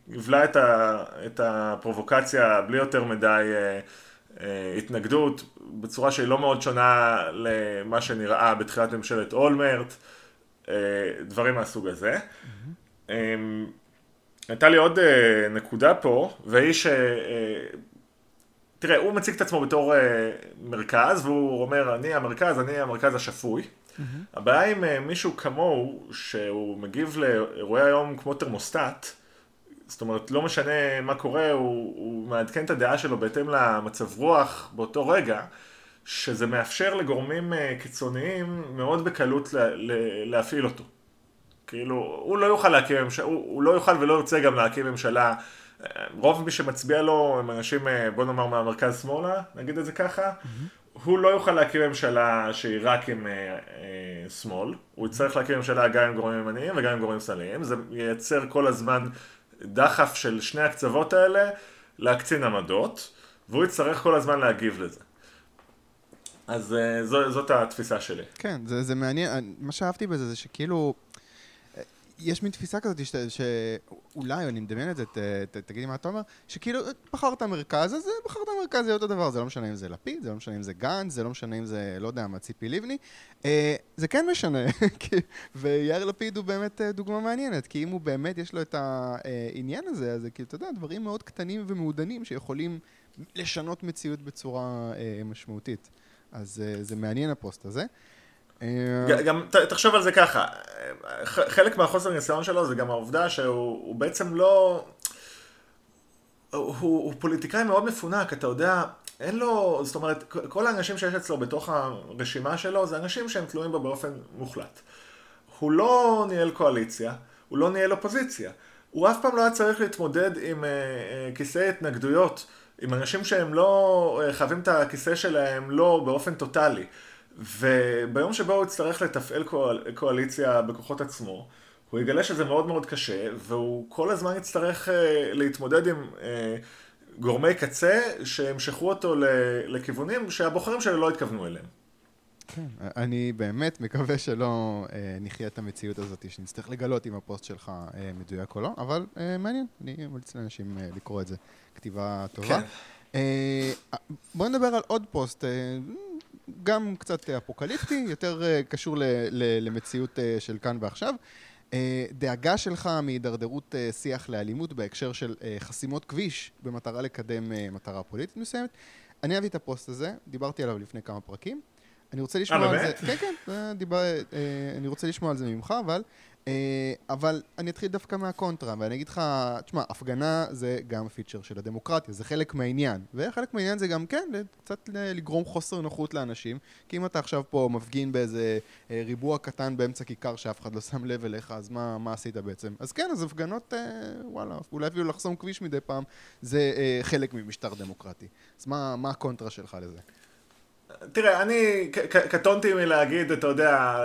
יבלע את, ה, את הפרובוקציה בלי יותר מדי אה, אה, התנגדות, בצורה שהיא לא מאוד שונה למה שנראה בתחילת ממשלת אולמרט, אה, דברים מהסוג הזה. Mm-hmm. אה, הייתה לי עוד אה, נקודה פה, והיא ש... אה, תראה, הוא מציג את עצמו בתור אה, מרכז, והוא אומר, אני המרכז, אני המרכז השפוי. Mm-hmm. הבעיה עם אה, מישהו כמוהו, שהוא מגיב לאירועי היום כמו תרמוסטט, זאת אומרת, לא משנה מה קורה, הוא, הוא מעדכן את הדעה שלו בהתאם למצב רוח באותו רגע, שזה מאפשר לגורמים אה, קיצוניים מאוד בקלות לה, להפעיל אותו. כאילו, הוא לא יוכל להקים ממשלה, הוא, הוא לא יוכל ולא ירצה גם להקים ממשלה. רוב מי שמצביע לו הם אנשים, אה, בוא נאמר, מהמרכז שמאלה, נגיד את זה ככה. Mm-hmm. הוא לא יוכל להקים ממשלה שהיא רק עם אה, אה, שמאל, הוא יצטרך להקים ממשלה גם עם גורמים ימניים וגם עם גורמים שמאליים, זה ייצר כל הזמן דחף של שני הקצוות האלה להקצין עמדות, והוא יצטרך כל הזמן להגיב לזה. אז אה, זו, זאת התפיסה שלי. כן, זה, זה מעניין, מה שאהבתי בזה זה שכאילו... יש מין תפיסה כזאת. שאולי, אני מדמיין את זה, תגידי מה אתה אומר, שכאילו בחרת מרכז, אז בחרת מרכז זה אותו דבר, זה לא משנה אם זה לפיד, זה לא משנה אם זה גנץ, זה לא משנה אם זה, לא יודע מה, ציפי לבני. אה, זה כן משנה, ויאיר לפיד הוא באמת אה, דוגמה מעניינת, כי אם הוא באמת יש לו את העניין הזה, אז כאילו, אתה יודע, דברים מאוד קטנים ומעודנים שיכולים לשנות מציאות בצורה אה, משמעותית. אז זה מעניין הפוסט הזה. אה, גם תחשוב על זה ככה, חלק מהחוסר ניסיון שלו זה גם העובדה שהוא בעצם לא... הוא, הוא פוליטיקאי מאוד מפונק, אתה יודע, אין לו, זאת אומרת, כל האנשים שיש אצלו בתוך הרשימה שלו זה אנשים שהם תלויים בו באופן מוחלט. הוא לא ניהל קואליציה, הוא לא ניהל אופוזיציה. הוא אף פעם לא היה צריך להתמודד עם uh, uh, כיסאי התנגדויות, עם אנשים שהם לא uh, חייבים את הכיסא שלהם לא באופן טוטאלי. וביום שבו הוא יצטרך לתפעל קואל, קואליציה בכוחות עצמו, הוא יגלה שזה מאוד מאוד קשה, והוא כל הזמן יצטרך uh, להתמודד עם uh, גורמי קצה שימשכו אותו לכיוונים שהבוחרים שלו לא התכוונו אליהם. כן, אני באמת מקווה שלא אה, נחיה את המציאות הזאת, שנצטרך לגלות אם הפוסט שלך אה, מדויק או לא, אבל אה, מעניין, אני ממליץ לאנשים אה, לקרוא את זה. כתיבה טובה. כן. אה, בואו נדבר על עוד פוסט, אה, גם קצת אפוקליפטי, יותר אה, קשור למציאות אה, של כאן ועכשיו. אה, דאגה שלך מהידרדרות שיח לאלימות בהקשר של חסימות כביש במטרה לקדם מטרה פוליטית מסוימת. אני אביא את הפוסט הזה, דיברתי עליו לפני כמה פרקים. אני רוצה לשמוע על זה... כן, כן, דיבר, אני רוצה לשמוע על זה ממך, אבל אבל אני אתחיל דווקא מהקונטרה, ואני אגיד לך, תשמע, הפגנה זה גם פיצ'ר של הדמוקרטיה, זה חלק מהעניין. וחלק מהעניין זה גם, כן, קצת לגרום חוסר נוחות לאנשים, כי אם אתה עכשיו פה מפגין באיזה אה, ריבוע קטן באמצע כיכר שאף אחד לא שם לב אליך, אז מה, מה עשית בעצם? אז כן, אז הפגנות, אה, וואלה, אולי אפילו לחסום כביש מדי פעם, זה חלק ממשטר דמוקרטי. אז מה, מה הקונטרה שלך לזה? תראה, אני קטונתי מלהגיד, אתה יודע,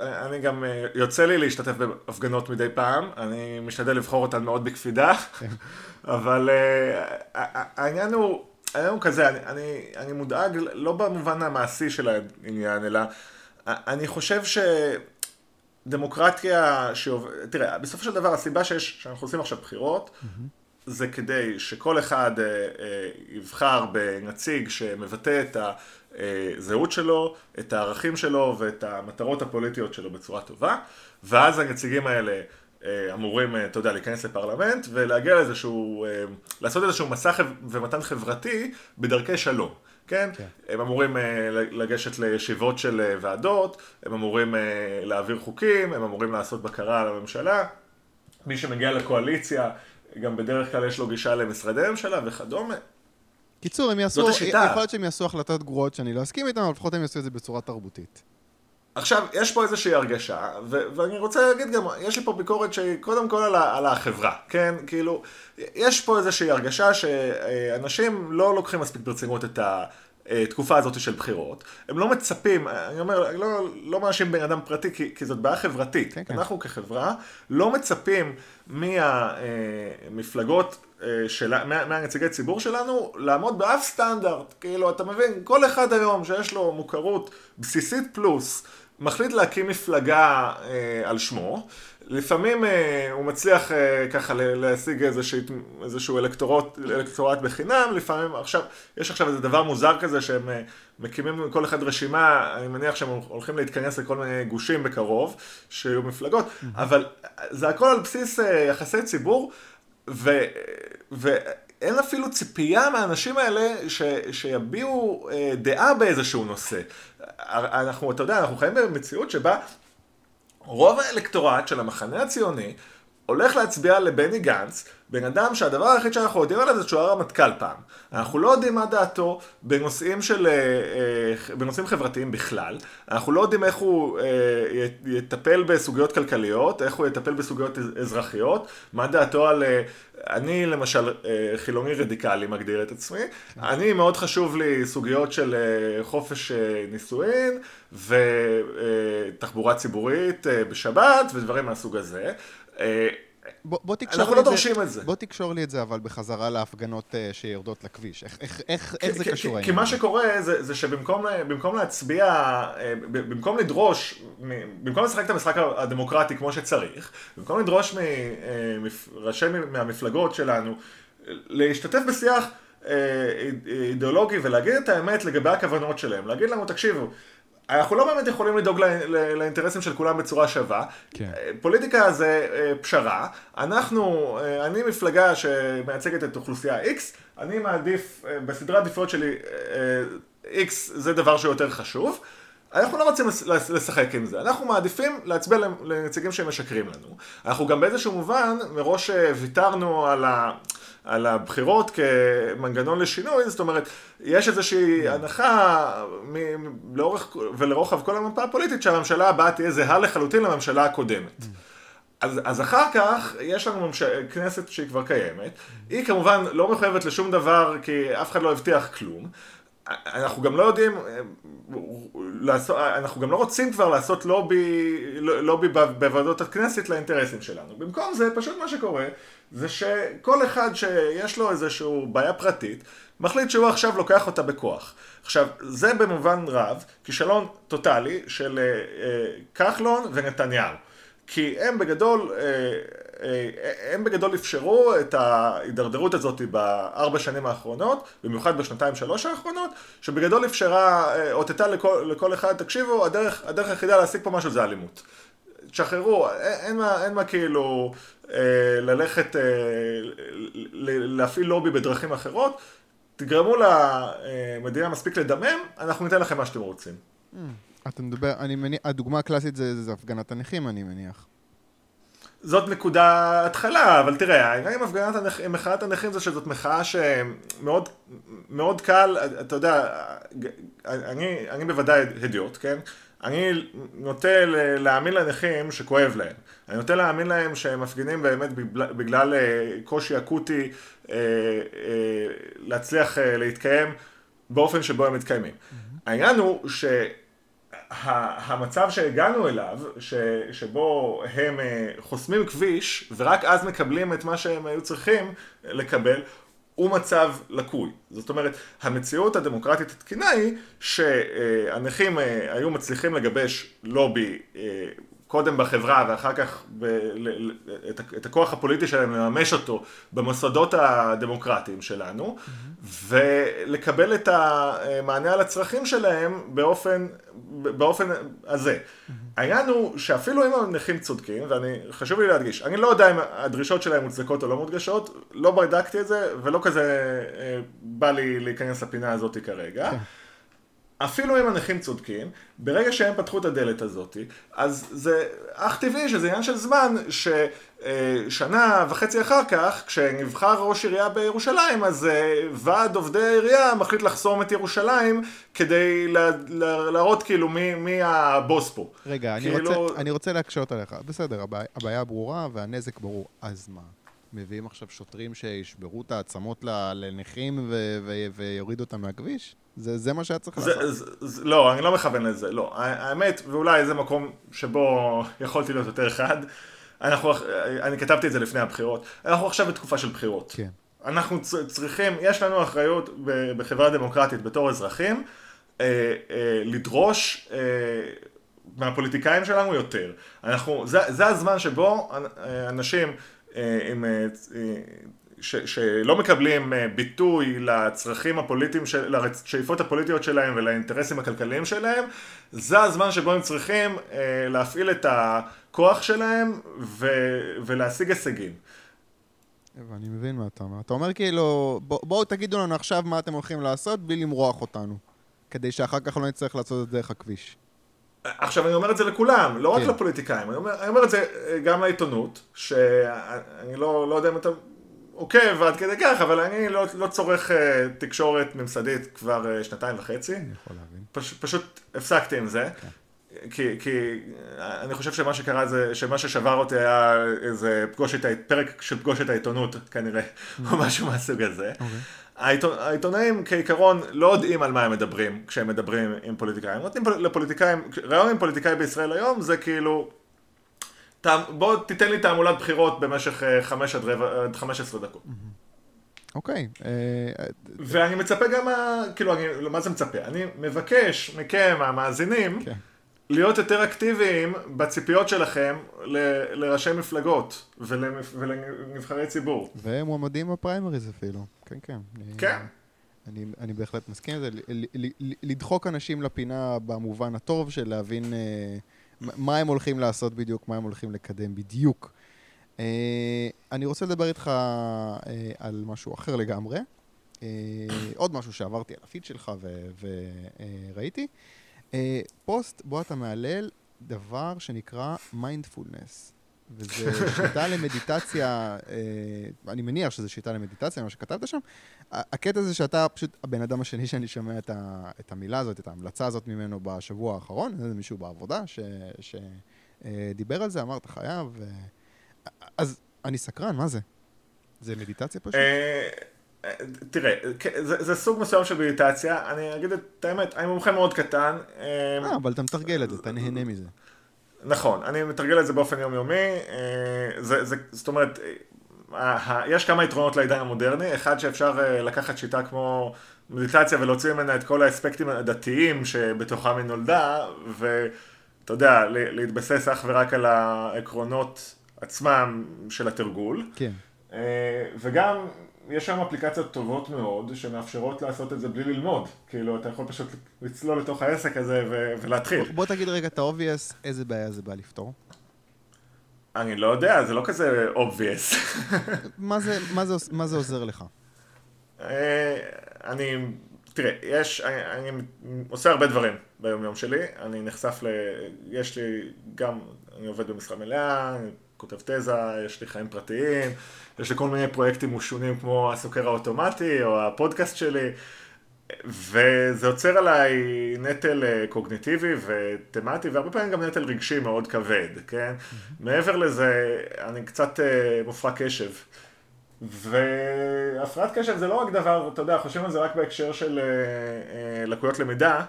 אני גם, אה, יוצא לי להשתתף בהפגנות מדי פעם, אני משתדל לבחור אותן מאוד בקפידה, כן. אבל uh, העניין הוא, העניין הוא כזה, אני, אני, אני מודאג לא במובן המעשי של העניין, אלא אני חושב שדמוקרטיה, שעוב... תראה, בסופו של דבר הסיבה שיש, שאנחנו עושים עכשיו בחירות, mm-hmm. זה כדי שכל אחד uh, uh, יבחר בנציג שמבטא את ה... הזהות שלו, את הערכים שלו ואת המטרות הפוליטיות שלו בצורה טובה, ואז הנציגים האלה אה, אמורים, אה, אתה יודע, להיכנס לפרלמנט ולהגיע לאיזשהו, אה, לעשות איזשהו מסע ומתן חברתי בדרכי שלום. כן? כן. הם אמורים לגשת לישיבות של ועדות, הם אמורים להעביר חוקים, הם אמורים לעשות בקרה על הממשלה. מי שמגיע לקואליציה, גם בדרך כלל יש לו גישה למשרדי ממשלה וכדומה. קיצור, הם יעשו, יכול להיות שהם יעשו החלטות גרועות שאני לא אסכים איתן, אבל לפחות הם יעשו את זה בצורה תרבותית. עכשיו, יש פה איזושהי הרגשה, ו- ואני רוצה להגיד גם, יש לי פה ביקורת שהיא קודם כל על, ה- על החברה, כן? כאילו, יש פה איזושהי הרגשה שאנשים לא לוקחים מספיק ברצינות את התקופה הזאת של בחירות. הם לא מצפים, אני אומר, לא, לא מאשים בן אדם פרטי, כי, כי זאת בעיה חברתית. כן, כן. אנחנו כחברה לא מצפים מהמפלגות של, מה- מהנציגי ציבור שלנו לעמוד באף סטנדרט. כאילו, אתה מבין, כל אחד היום שיש לו מוכרות בסיסית פלוס, מחליט להקים מפלגה אה, על שמו. לפעמים אה, הוא מצליח אה, ככה להשיג איזושהי, איזשהו אלקטורט, אלקטורט בחינם, לפעמים, עכשיו, יש עכשיו איזה דבר מוזר כזה שהם אה, מקימים כל אחד רשימה, אני מניח שהם הולכים להתכנס לכל מיני גושים בקרוב, שיהיו מפלגות, אבל זה הכל על בסיס אה, יחסי ציבור, ו... ואין אפילו ציפייה מהאנשים האלה ש, שיביעו אה, דעה באיזשהו נושא. אנחנו, אתה יודע, אנחנו חיים במציאות שבה רוב האלקטורט של המחנה הציוני הולך להצביע לבני גנץ, בן אדם שהדבר היחיד שאנחנו יודעים עליו זה שהוא היה רמטכ"ל פעם. אנחנו לא יודעים מה דעתו בנושאים, של, אה, אה, בנושאים חברתיים בכלל, אנחנו לא יודעים איך הוא אה, יטפל בסוגיות כלכליות, איך הוא יטפל בסוגיות אזרחיות, מה דעתו על... אני למשל חילוני רדיקלי מגדיר את עצמי, אני מאוד חשוב לי סוגיות של חופש נישואין ותחבורה ציבורית בשבת ודברים מהסוג הזה. אה, בוא, בוא תקשור אנחנו לא דורשים את זה. בוא תקשור לי את זה, אבל בחזרה להפגנות אה, שיורדות לכביש. איך, איך, איך, איך זה קשור כי- כי העניין מה? שקורה זה, זה שבמקום במקום להצביע, אה, במקום לדרוש, במקום לשחק את המשחק הדמוקרטי כמו שצריך, במקום לדרוש מראשי מהמפלגות שלנו להשתתף בשיח אה, אידיאולוגי ולהגיד את האמת לגבי הכוונות שלהם, להגיד לנו, תקשיבו, אנחנו לא באמת יכולים לדאוג לא- ל- לאינטרסים של כולם בצורה שווה. כן. אה, פוליטיקה זה אה, פשרה. אנחנו, אה, אני מפלגה שמייצגת את אוכלוסייה X, אני מעדיף, בסדרי העדיפויות שלי, X זה דבר שהוא יותר חשוב. אנחנו לא רוצים לשחק עם זה, אנחנו מעדיפים להצביע לנציגים שמשקרים לנו. אנחנו גם באיזשהו מובן מראש אה, ויתרנו על, ה, על הבחירות כמנגנון לשינוי, זאת אומרת, יש איזושהי הנחה מ- מ- לאורך ולרוחב כל המפה הפוליטית שהממשלה הבאה תהיה זהה לחלוטין לממשלה הקודמת. אז, אז אחר כך יש לנו ממש... כנסת שהיא כבר קיימת, היא כמובן לא מחויבת לשום דבר כי אף אחד לא הבטיח כלום. אנחנו גם לא יודעים, אה, לעשות, אנחנו גם לא רוצים כבר לעשות לובי, לובי בוועדות הכנסת לאינטרסים שלנו. במקום זה, פשוט מה שקורה, זה שכל אחד שיש לו איזושהי בעיה פרטית, מחליט שהוא עכשיו לוקח אותה בכוח. עכשיו, זה במובן רב כישלון טוטאלי של אה, אה, כחלון ונתניהו. כי הם בגדול, אה, אה, הם בגדול אפשרו את ההידרדרות הזאת בארבע שנים האחרונות, במיוחד בשנתיים שלוש האחרונות, שבגדול אפשרה, אה, אותתה לכל, לכל אחד, תקשיבו, הדרך, הדרך היחידה להשיג פה משהו זה אלימות. תשחררו, אין, אין, מה, אין מה כאילו אה, ללכת, אה, ל- להפעיל לובי בדרכים אחרות, תגרמו למדינה מספיק לדמם, אנחנו ניתן לכם מה שאתם רוצים. אתה מדבר, אני מניח, הדוגמה הקלאסית זה, זה הפגנת הנכים, אני מניח. זאת נקודה התחלה, אבל תראה, העניין עם הפגנת הנכ... מחאת הנכים זה שזאת מחאה שמאוד מאוד קל, אתה יודע, אני, אני בוודאי הדיוט, כן? אני נוטה להאמין לנכים שכואב להם. אני נוטה להאמין להם שהם מפגינים באמת בגלל, בגלל אה, קושי אקוטי אה, אה, להצליח להתקיים באופן שבו הם מתקיימים. העניין הוא ש... המצב שהגענו אליו, ש, שבו הם אה, חוסמים כביש ורק אז מקבלים את מה שהם היו צריכים לקבל, הוא מצב לקוי. זאת אומרת, המציאות הדמוקרטית התקינה היא שהנכים אה, היו מצליחים לגבש לובי אה, קודם בחברה ואחר כך ב, ל, ל, את, את הכוח הפוליטי שלהם לממש אותו במוסדות הדמוקרטיים שלנו ולקבל את המענה על הצרכים שלהם באופן, באופן הזה. העניין הוא שאפילו אם הנכים צודקים, ואני, חשוב לי להדגיש, אני לא יודע אם הדרישות שלהם מוצדקות או לא מודגשות, לא בדקתי את זה ולא כזה אה, בא לי להיכנס לפינה הזאת כרגע. אפילו אם הנכים צודקים, ברגע שהם פתחו את הדלת הזאת, אז זה אך טבעי שזה עניין של זמן ששנה וחצי אחר כך, כשנבחר ראש עירייה בירושלים, אז ועד עובדי העירייה מחליט לחסום את ירושלים כדי לה, לה, להראות כאילו מי, מי הבוס פה. רגע, כאילו... אני, רוצה, אני רוצה להקשות עליך. בסדר, הבעיה, הבעיה ברורה והנזק ברור. אז מה? מביאים עכשיו שוטרים שישברו את העצמות לנכים ו- ו- ויורידו אותם מהכביש? זה, זה מה שהיה צריך זה, לעשות? זה, זה, לא, אני לא מכוון לזה, לא. האמת, ואולי זה מקום שבו יכולתי להיות יותר חד, אנחנו, אני כתבתי את זה לפני הבחירות, אנחנו עכשיו בתקופה של בחירות. כן. אנחנו צריכים, יש לנו אחריות בחברה דמוקרטית בתור אזרחים, אה, אה, לדרוש אה, מהפוליטיקאים שלנו יותר. אנחנו, זה, זה הזמן שבו אנשים עם, ש, שלא מקבלים ביטוי לצרכים הפוליטיים, של, לשאיפות הפוליטיות שלהם ולאינטרסים הכלכליים שלהם, זה הזמן שבו הם צריכים להפעיל את הכוח שלהם ו, ולהשיג הישגים. אני מבין מה אתה אומר. אתה אומר כאילו, בואו בוא תגידו לנו עכשיו מה אתם הולכים לעשות בלי למרוח אותנו, כדי שאחר כך לא נצטרך לעשות את זה דרך הכביש. עכשיו אני אומר את זה לכולם, לא רק כן. לפוליטיקאים, אני אומר, אני אומר את זה גם לעיתונות, שאני לא, לא יודע אם אתה עוקב עד כדי כך, אבל אני לא, לא צורך uh, תקשורת ממסדית כבר uh, שנתיים וחצי. אני יכול להבין. פש, פשוט הפסקתי עם זה. כן. כי, כי אני חושב שמה שקרה זה, שמה ששבר אותי היה איזה פגוש את, פרק של פגוש את העיתונות כנראה, או משהו מהסוג הזה. אוקיי. העיתונ... העיתונאים כעיקרון לא יודעים על מה הם מדברים כשהם מדברים עם פוליטיקאים. נותנים לפוליטיקאים, רעיון עם פוליטיקאי בישראל היום זה כאילו. בוא תיתן לי תעמולת בחירות במשך 5 עד, רבע, עד 15 דקות. אוקיי. אה, ואני מצפה גם, כאילו, אני, מה זה מצפה? אני מבקש מכם, המאזינים, כן. להיות יותר אקטיביים בציפיות שלכם ל- לראשי מפלגות ולמפ- ולנבחרי ציבור. ומועמדים בפריימריז אפילו. כן, כן. כן. אני, אני בהחלט מסכים עם זה, ל- ל- ל- לדחוק אנשים לפינה במובן הטוב של להבין אה, מה הם הולכים לעשות בדיוק, מה הם הולכים לקדם בדיוק. אה, אני רוצה לדבר איתך אה, על משהו אחר לגמרי. אה, עוד משהו שעברתי על הפיד שלך וראיתי. אה, פוסט בו אתה מהלל דבר שנקרא מיינדפולנס. וזו שיטה למדיטציה, אה, אני מניח שזו שיטה למדיטציה, מה שכתבת שם. הקטע זה שאתה פשוט הבן אדם השני שאני שומע את, ה, את המילה הזאת, את ההמלצה הזאת ממנו בשבוע האחרון, זה מישהו בעבודה שדיבר על זה, אמר, אתה חייב. ו... אז אני סקרן, מה זה? זה מדיטציה פשוט? אה, תראה, זה, זה סוג מסוים של מדיטציה, אני אגיד את האמת, אני מומחה מאוד קטן. אה, אבל אתה מתרגל את זה, אתה נהנה מזה. נכון, אני מתרגל את זה באופן יומיומי, זה, זה, זאת אומרת, יש כמה יתרונות לעידן המודרני, אחד שאפשר לקחת שיטה כמו מדיטציה ולהוציא ממנה את כל האספקטים הדתיים שבתוכם היא נולדה, ואתה יודע, להתבסס אך ורק על העקרונות עצמם של התרגול. כן. וגם יש שם אפליקציות טובות מאוד שמאפשרות לעשות את זה בלי ללמוד. כאילו, אתה יכול פשוט לצלול לתוך העסק הזה ו- ולהתחיל. בוא תגיד רגע את ה-obvious, איזה בעיה זה בא לפתור? אני לא יודע, זה לא כזה obvious. מה זה, מה זה, מה זה עוזר לך? אני, תראה, יש, אני, אני עושה הרבה דברים ביום יום שלי, אני נחשף ל... יש לי גם, אני עובד במשרה מלאה, אני כותב תזה, יש לי חיים פרטיים, יש לי כל מיני פרויקטים משונים כמו הסוקר האוטומטי או הפודקאסט שלי, וזה יוצר עליי נטל קוגניטיבי ותמטי, והרבה פעמים גם נטל רגשי מאוד כבד, כן? Mm-hmm. מעבר לזה, אני קצת מופרע קשב. והפרעת קשב זה לא רק דבר, אתה יודע, חושבים על זה רק בהקשר של לקויות למידה,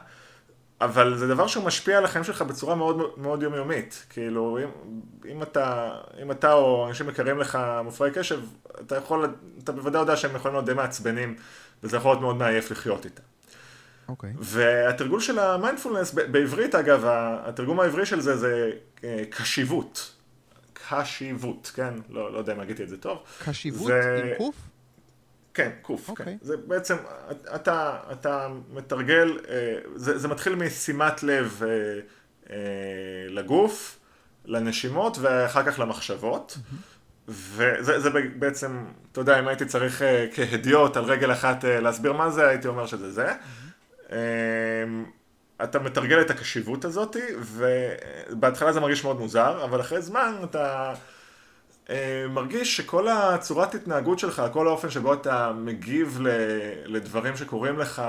אבל זה דבר שהוא משפיע על החיים שלך בצורה מאוד מאוד יומיומית. כאילו, אם, אם, אתה, אם אתה או אנשים מכירים לך מופרעי קשב, אתה יכול, אתה בוודאי יודע שהם יכולים להיות די מעצבנים, וזה יכול להיות מאוד מעייף לחיות איתם. אוקיי. Okay. והתרגול של המיינדפולנס, בעברית אגב, התרגום העברי של זה זה קשיבות. קשיבות, כן? לא, לא יודע אם הגיתי את זה טוב. קשיבות זה... עם קוף? כן, קוף, okay. כן. אוקיי. זה בעצם, אתה, אתה מתרגל, זה, זה מתחיל משימת לב לגוף, לנשימות ואחר כך למחשבות. Mm-hmm. וזה זה בעצם, אתה יודע, אם הייתי צריך כהדיוט על רגל אחת להסביר מה זה, הייתי אומר שזה זה. Mm-hmm. אתה מתרגל את הקשיבות הזאת, ובהתחלה זה מרגיש מאוד מוזר, אבל אחרי זמן אתה מרגיש שכל הצורת התנהגות שלך, כל האופן שבו אתה מגיב לדברים שקורים לך,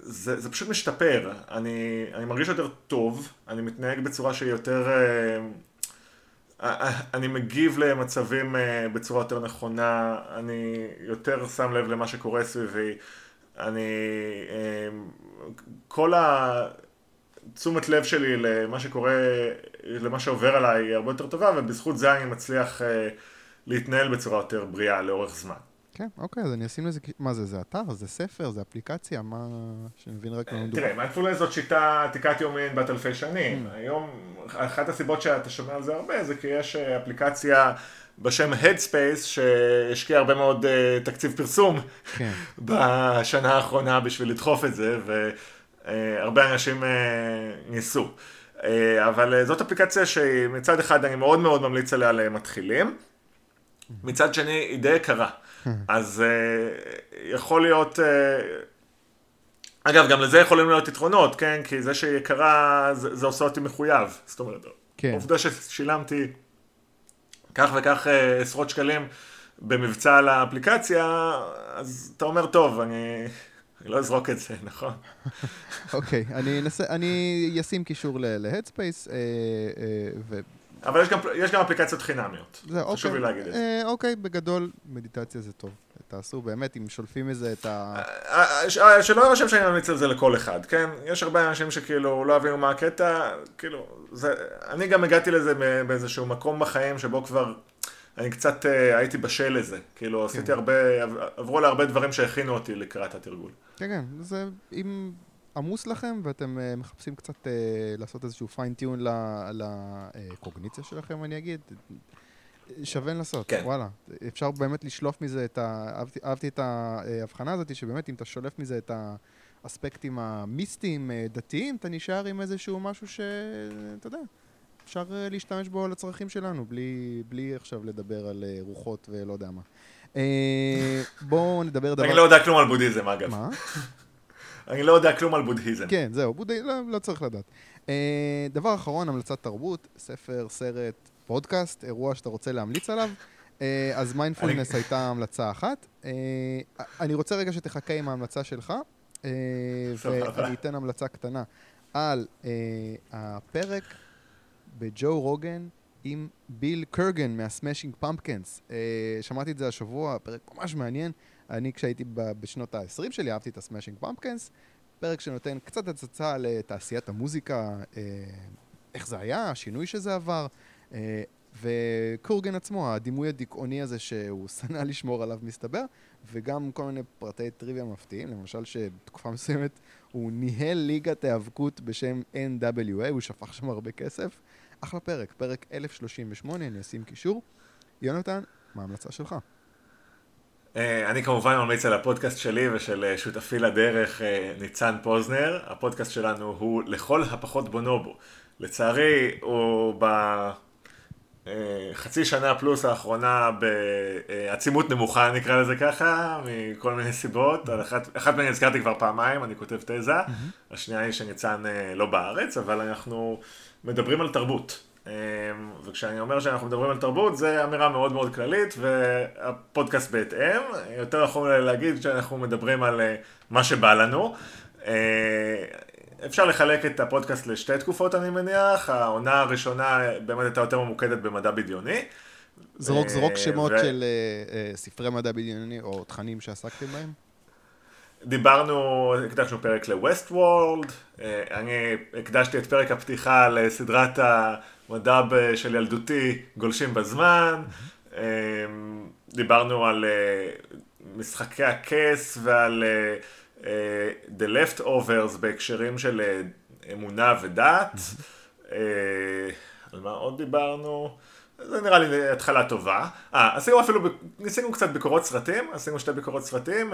זה, זה פשוט משתפר. אני, אני מרגיש יותר טוב, אני מתנהג בצורה שהיא יותר... אני מגיב למצבים בצורה יותר נכונה, אני יותר שם לב למה שקורה סביבי, אני... כל התשומת לב שלי למה שקורה, למה שעובר עליי היא הרבה יותר טובה, ובזכות זה אני מצליח להתנהל בצורה יותר בריאה לאורך זמן. כן, אוקיי, אז אני אשים לזה, מה זה, זה אתר, זה ספר, זה אפליקציה, מה, שנבין רק מה מדובר. תראה, מיינדפולנס זאת שיטה עתיקת יומין בת אלפי שנים. Mm. היום, אחת הסיבות שאתה שומע על זה הרבה, זה כי יש אפליקציה בשם Headspace, שהשקיע הרבה מאוד uh, תקציב פרסום כן. בשנה האחרונה בשביל לדחוף את זה, והרבה uh, אנשים uh, ניסו. Uh, אבל זאת אפליקציה שמצד אחד אני מאוד מאוד ממליץ עליה למתחילים, מצד שני היא די יקרה. אז יכול להיות... אגב, גם לזה יכולים להיות יתרונות, כן? כי זה שהיא יקרה, זה, זה עושה אותי מחויב. זאת אומרת, כן. עובדה ששילמתי כך וכך עשרות שקלים במבצע על האפליקציה, אז אתה אומר, טוב, אני... אני לא אזרוק את זה, נכון? אוקיי, אני אנסה, אני אשים קישור ל-Headspace, ו... אבל יש גם, יש גם אפליקציות חינמיות. זה, אוקיי. חשוב לי להגיד את זה. אה, אוקיי, בגדול, מדיטציה זה טוב. תעשו באמת, אם שולפים מזה את ה... אה, אה, שלא ירשם שאני ממליץ על זה לכל אחד, כן? יש הרבה אנשים שכאילו לא אוהבים מה הקטע, כאילו, זה... אני גם הגעתי לזה באיזשהו מקום בחיים שבו כבר... אני קצת הייתי בשל לזה, כאילו כן. עשיתי הרבה, עברו להרבה דברים שהכינו אותי לקראת התרגול. כן, כן, זה אם עמוס לכם ואתם uh, מחפשים קצת uh, לעשות איזשהו פיינטיון לקוגניציה שלכם, אני אגיד, שווה לנסות, כן. וואלה. אפשר באמת לשלוף מזה את ה... אהבתי, אהבתי את ההבחנה הזאת, שבאמת אם אתה שולף מזה את האספקטים המיסטיים, דתיים, אתה נשאר עם איזשהו משהו שאתה יודע, אפשר להשתמש בו לצרכים שלנו, בלי, בלי עכשיו לדבר על רוחות ולא יודע מה. בואו נדבר דבר... אני לא יודע כלום על בודהיזם, אגב. מה? אני לא יודע כלום על בודהיזם. כן, זהו, בודהיזם, לא, לא צריך לדעת. אה, דבר אחרון, המלצת תרבות, ספר, סרט, פודקאסט, אירוע שאתה רוצה להמליץ עליו. אה, אז מיינדפולנס הייתה המלצה אחת. אה, אני רוצה רגע שתחכה עם ההמלצה שלך, ואני אתן המלצה קטנה על הפרק בג'ו רוגן עם בילי קורגן מה Smashing Pumpkins. שמעתי את זה השבוע, פרק ממש מעניין. אני כשהייתי בשנות ה-20 שלי אהבתי את ה Smashing Pumpkins, פרק שנותן קצת הצצה לתעשיית המוזיקה, אה, איך זה היה, השינוי שזה עבר, אה, וקורגן עצמו, הדימוי הדיכאוני הזה שהוא שנא לשמור עליו מסתבר, וגם כל מיני פרטי טריוויה מפתיעים, למשל שבתקופה מסוימת הוא ניהל ליגת היאבקות בשם NWA, הוא שפך שם הרבה כסף. אחלה פרק, פרק 1038, אני אשים קישור. יונתן, מה ההמלצה שלך? אה, אני כמובן ממליץ על הפודקאסט שלי ושל אה, שותפי לדרך אה, ניצן פוזנר. הפודקאסט שלנו הוא לכל הפחות בונובו. לצערי הוא בחצי שנה פלוס האחרונה בעצימות נמוכה נקרא לזה ככה, מכל מיני סיבות. על אחת, אחת מהן הזכרתי כבר פעמיים, אני כותב תזה. השנייה היא שניצן לא בארץ, אבל אנחנו מדברים על תרבות. אמ, וכשאני אומר שאנחנו מדברים על תרבות, זה אמירה מאוד מאוד כללית, והפודקאסט בהתאם. יותר יכול להגיד שאנחנו מדברים על אה, מה שבא לנו. אה, אפשר לחלק את הפודקאסט לשתי תקופות, אני מניח. העונה הראשונה באמת הייתה יותר ממוקדת במדע בדיוני. זרוק זרוק אה, שמות ו... של ספרי מדע בדיוני או תכנים שעסקתם בהם? דיברנו, הקדשנו פרק ל-West World, אני הקדשתי את פרק הפתיחה לסדרת מדע של ילדותי, גולשים בזמן, אמ, דיברנו על אה, משחקי הכס ועל אה, אה, The Leftovers בהקשרים של אמונה ודת. על מה עוד דיברנו? זה נראה לי התחלה טובה. אה, עשינו אפילו, ניסינו קצת ביקורות סרטים, עשינו שתי ביקורות סרטים,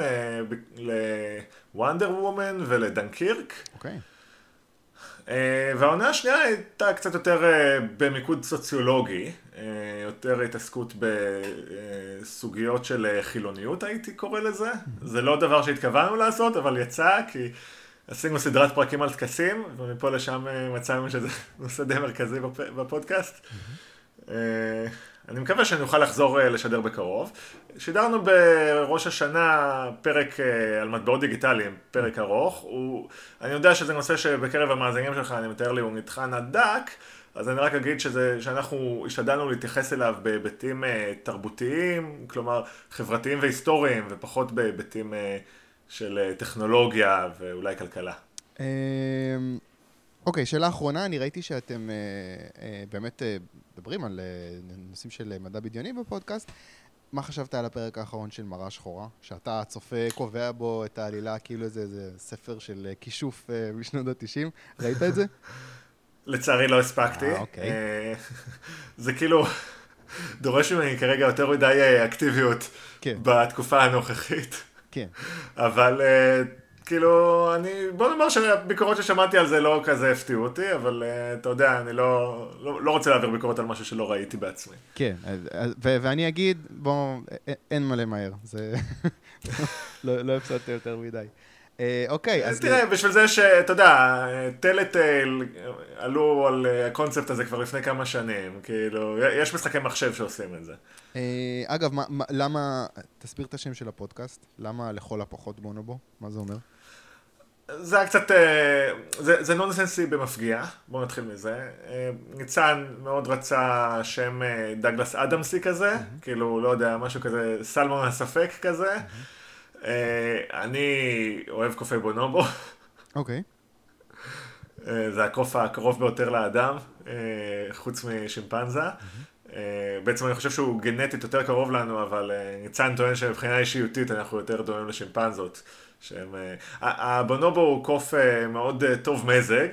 לוונדר וומן ולדנקירק. אוקיי. Okay. אה, והעונה השנייה הייתה קצת יותר אה, במיקוד סוציולוגי, אה, יותר התעסקות בסוגיות של חילוניות, הייתי קורא לזה. זה לא דבר שהתכוונו לעשות, אבל יצא, כי עשינו סדרת פרקים על טקסים, ומפה לשם מצאנו שזה נושא די מרכזי בפודקאסט. אני מקווה שאני אוכל לחזור לשדר בקרוב. שידרנו בראש השנה פרק על מטבעות דיגיטליים, פרק ארוך. הוא, אני יודע שזה נושא שבקרב המאזינים שלך, אני מתאר לי, הוא נטחן עד דק. אז אני רק אגיד שזה, שאנחנו השתדלנו להתייחס אליו בהיבטים uh, תרבותיים, כלומר חברתיים והיסטוריים, ופחות בהיבטים של טכנולוגיה ואולי כלכלה. אמ, אוקיי, okay, שאלה אחרונה, אני ראיתי שאתם באמת מדברים על uh, נושאים של uh, מדע בדיוני בפודקאסט. מה חשבת על הפרק האחרון של מראה שחורה? שאתה צופה, קובע בו את העלילה כאילו זה, זה ספר של כישוף uh, משנות ה-90. ראית את זה? לצערי לא הספקתי. אה, אוקיי. אה, זה כאילו דורש ממני כרגע יותר מדי אה, אקטיביות כן. בתקופה הנוכחית. כן. אבל אה, כאילו, אני, בוא נאמר שהביקורות ששמעתי על זה לא כזה הפתיעו אותי, אבל אתה יודע, אני לא, לא, לא רוצה להעביר ביקורת על משהו שלא ראיתי בעצמי. כן, ו- ואני אגיד, בוא, אין מה למהר, זה... לא, לא הפסדתי יותר מדי. אה, אוקיי, אז... תראה, בשביל זה שאתה יודע, טלטייל עלו על הקונספט הזה כבר לפני כמה שנים, כאילו, יש משחקי מחשב שעושים את זה. אה, אגב, למה, תסביר את השם של הפודקאסט, למה לכל הפחות בונובו? מה זה אומר? זה היה קצת, אה, זה, זה נונסנסי במפגיע, בואו נתחיל מזה. ניצן מאוד רצה שם דגלס אדמסי כזה, mm-hmm. כאילו, לא יודע, משהו כזה, סלמון הספק כזה. Mm-hmm. אה, אני אוהב קופי בונובו. אוקיי. אה, זה הקוף הקרוב ביותר לאדם, אה, חוץ משימפנזה. בעצם אני חושב שהוא גנטית יותר קרוב לנו, אבל ניצן טוען שמבחינה אישיותית אנחנו יותר דומים לשימפנזות. שהם... הבונובו הוא קוף מאוד טוב מזג,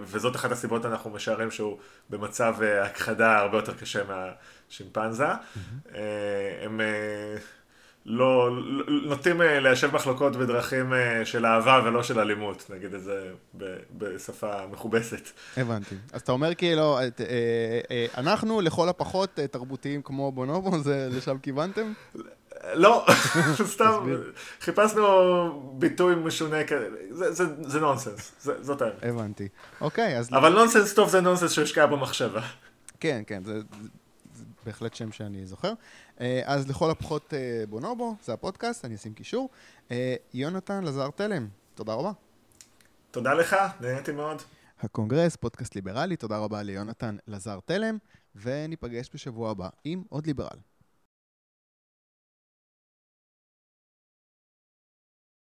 וזאת אחת הסיבות אנחנו משערים שהוא במצב הכחדה הרבה יותר קשה מהשימפנזה. הם לא, נוטים אה, ליישב מחלוקות בדרכים אה, של אהבה ולא של אלימות, נגיד את זה בשפה מכובסת. הבנתי. אז אתה אומר כאילו, אה, אנחנו לכל הפחות תרבותיים כמו בונובו, זה לשם כיוונתם? לא, סתם, חיפשנו ביטוי משונה כזה, זה נונסנס, זאת האמת. הבנתי. אוקיי, אז... אבל נונסנס טוב זה נונסנס שהשקעה במחשבה. כן, כן, זה בהחלט שם שאני זוכר. אה, אז לכל הפחות אה, בונובו, זה הפודקאסט, אני אשים קישור. אה, יונתן לזר תלם, תודה רבה. תודה לך, נהניתי מאוד. הקונגרס, פודקאסט ליברלי, תודה רבה ליונתן לזר תלם, וניפגש בשבוע הבא עם עוד ליברל.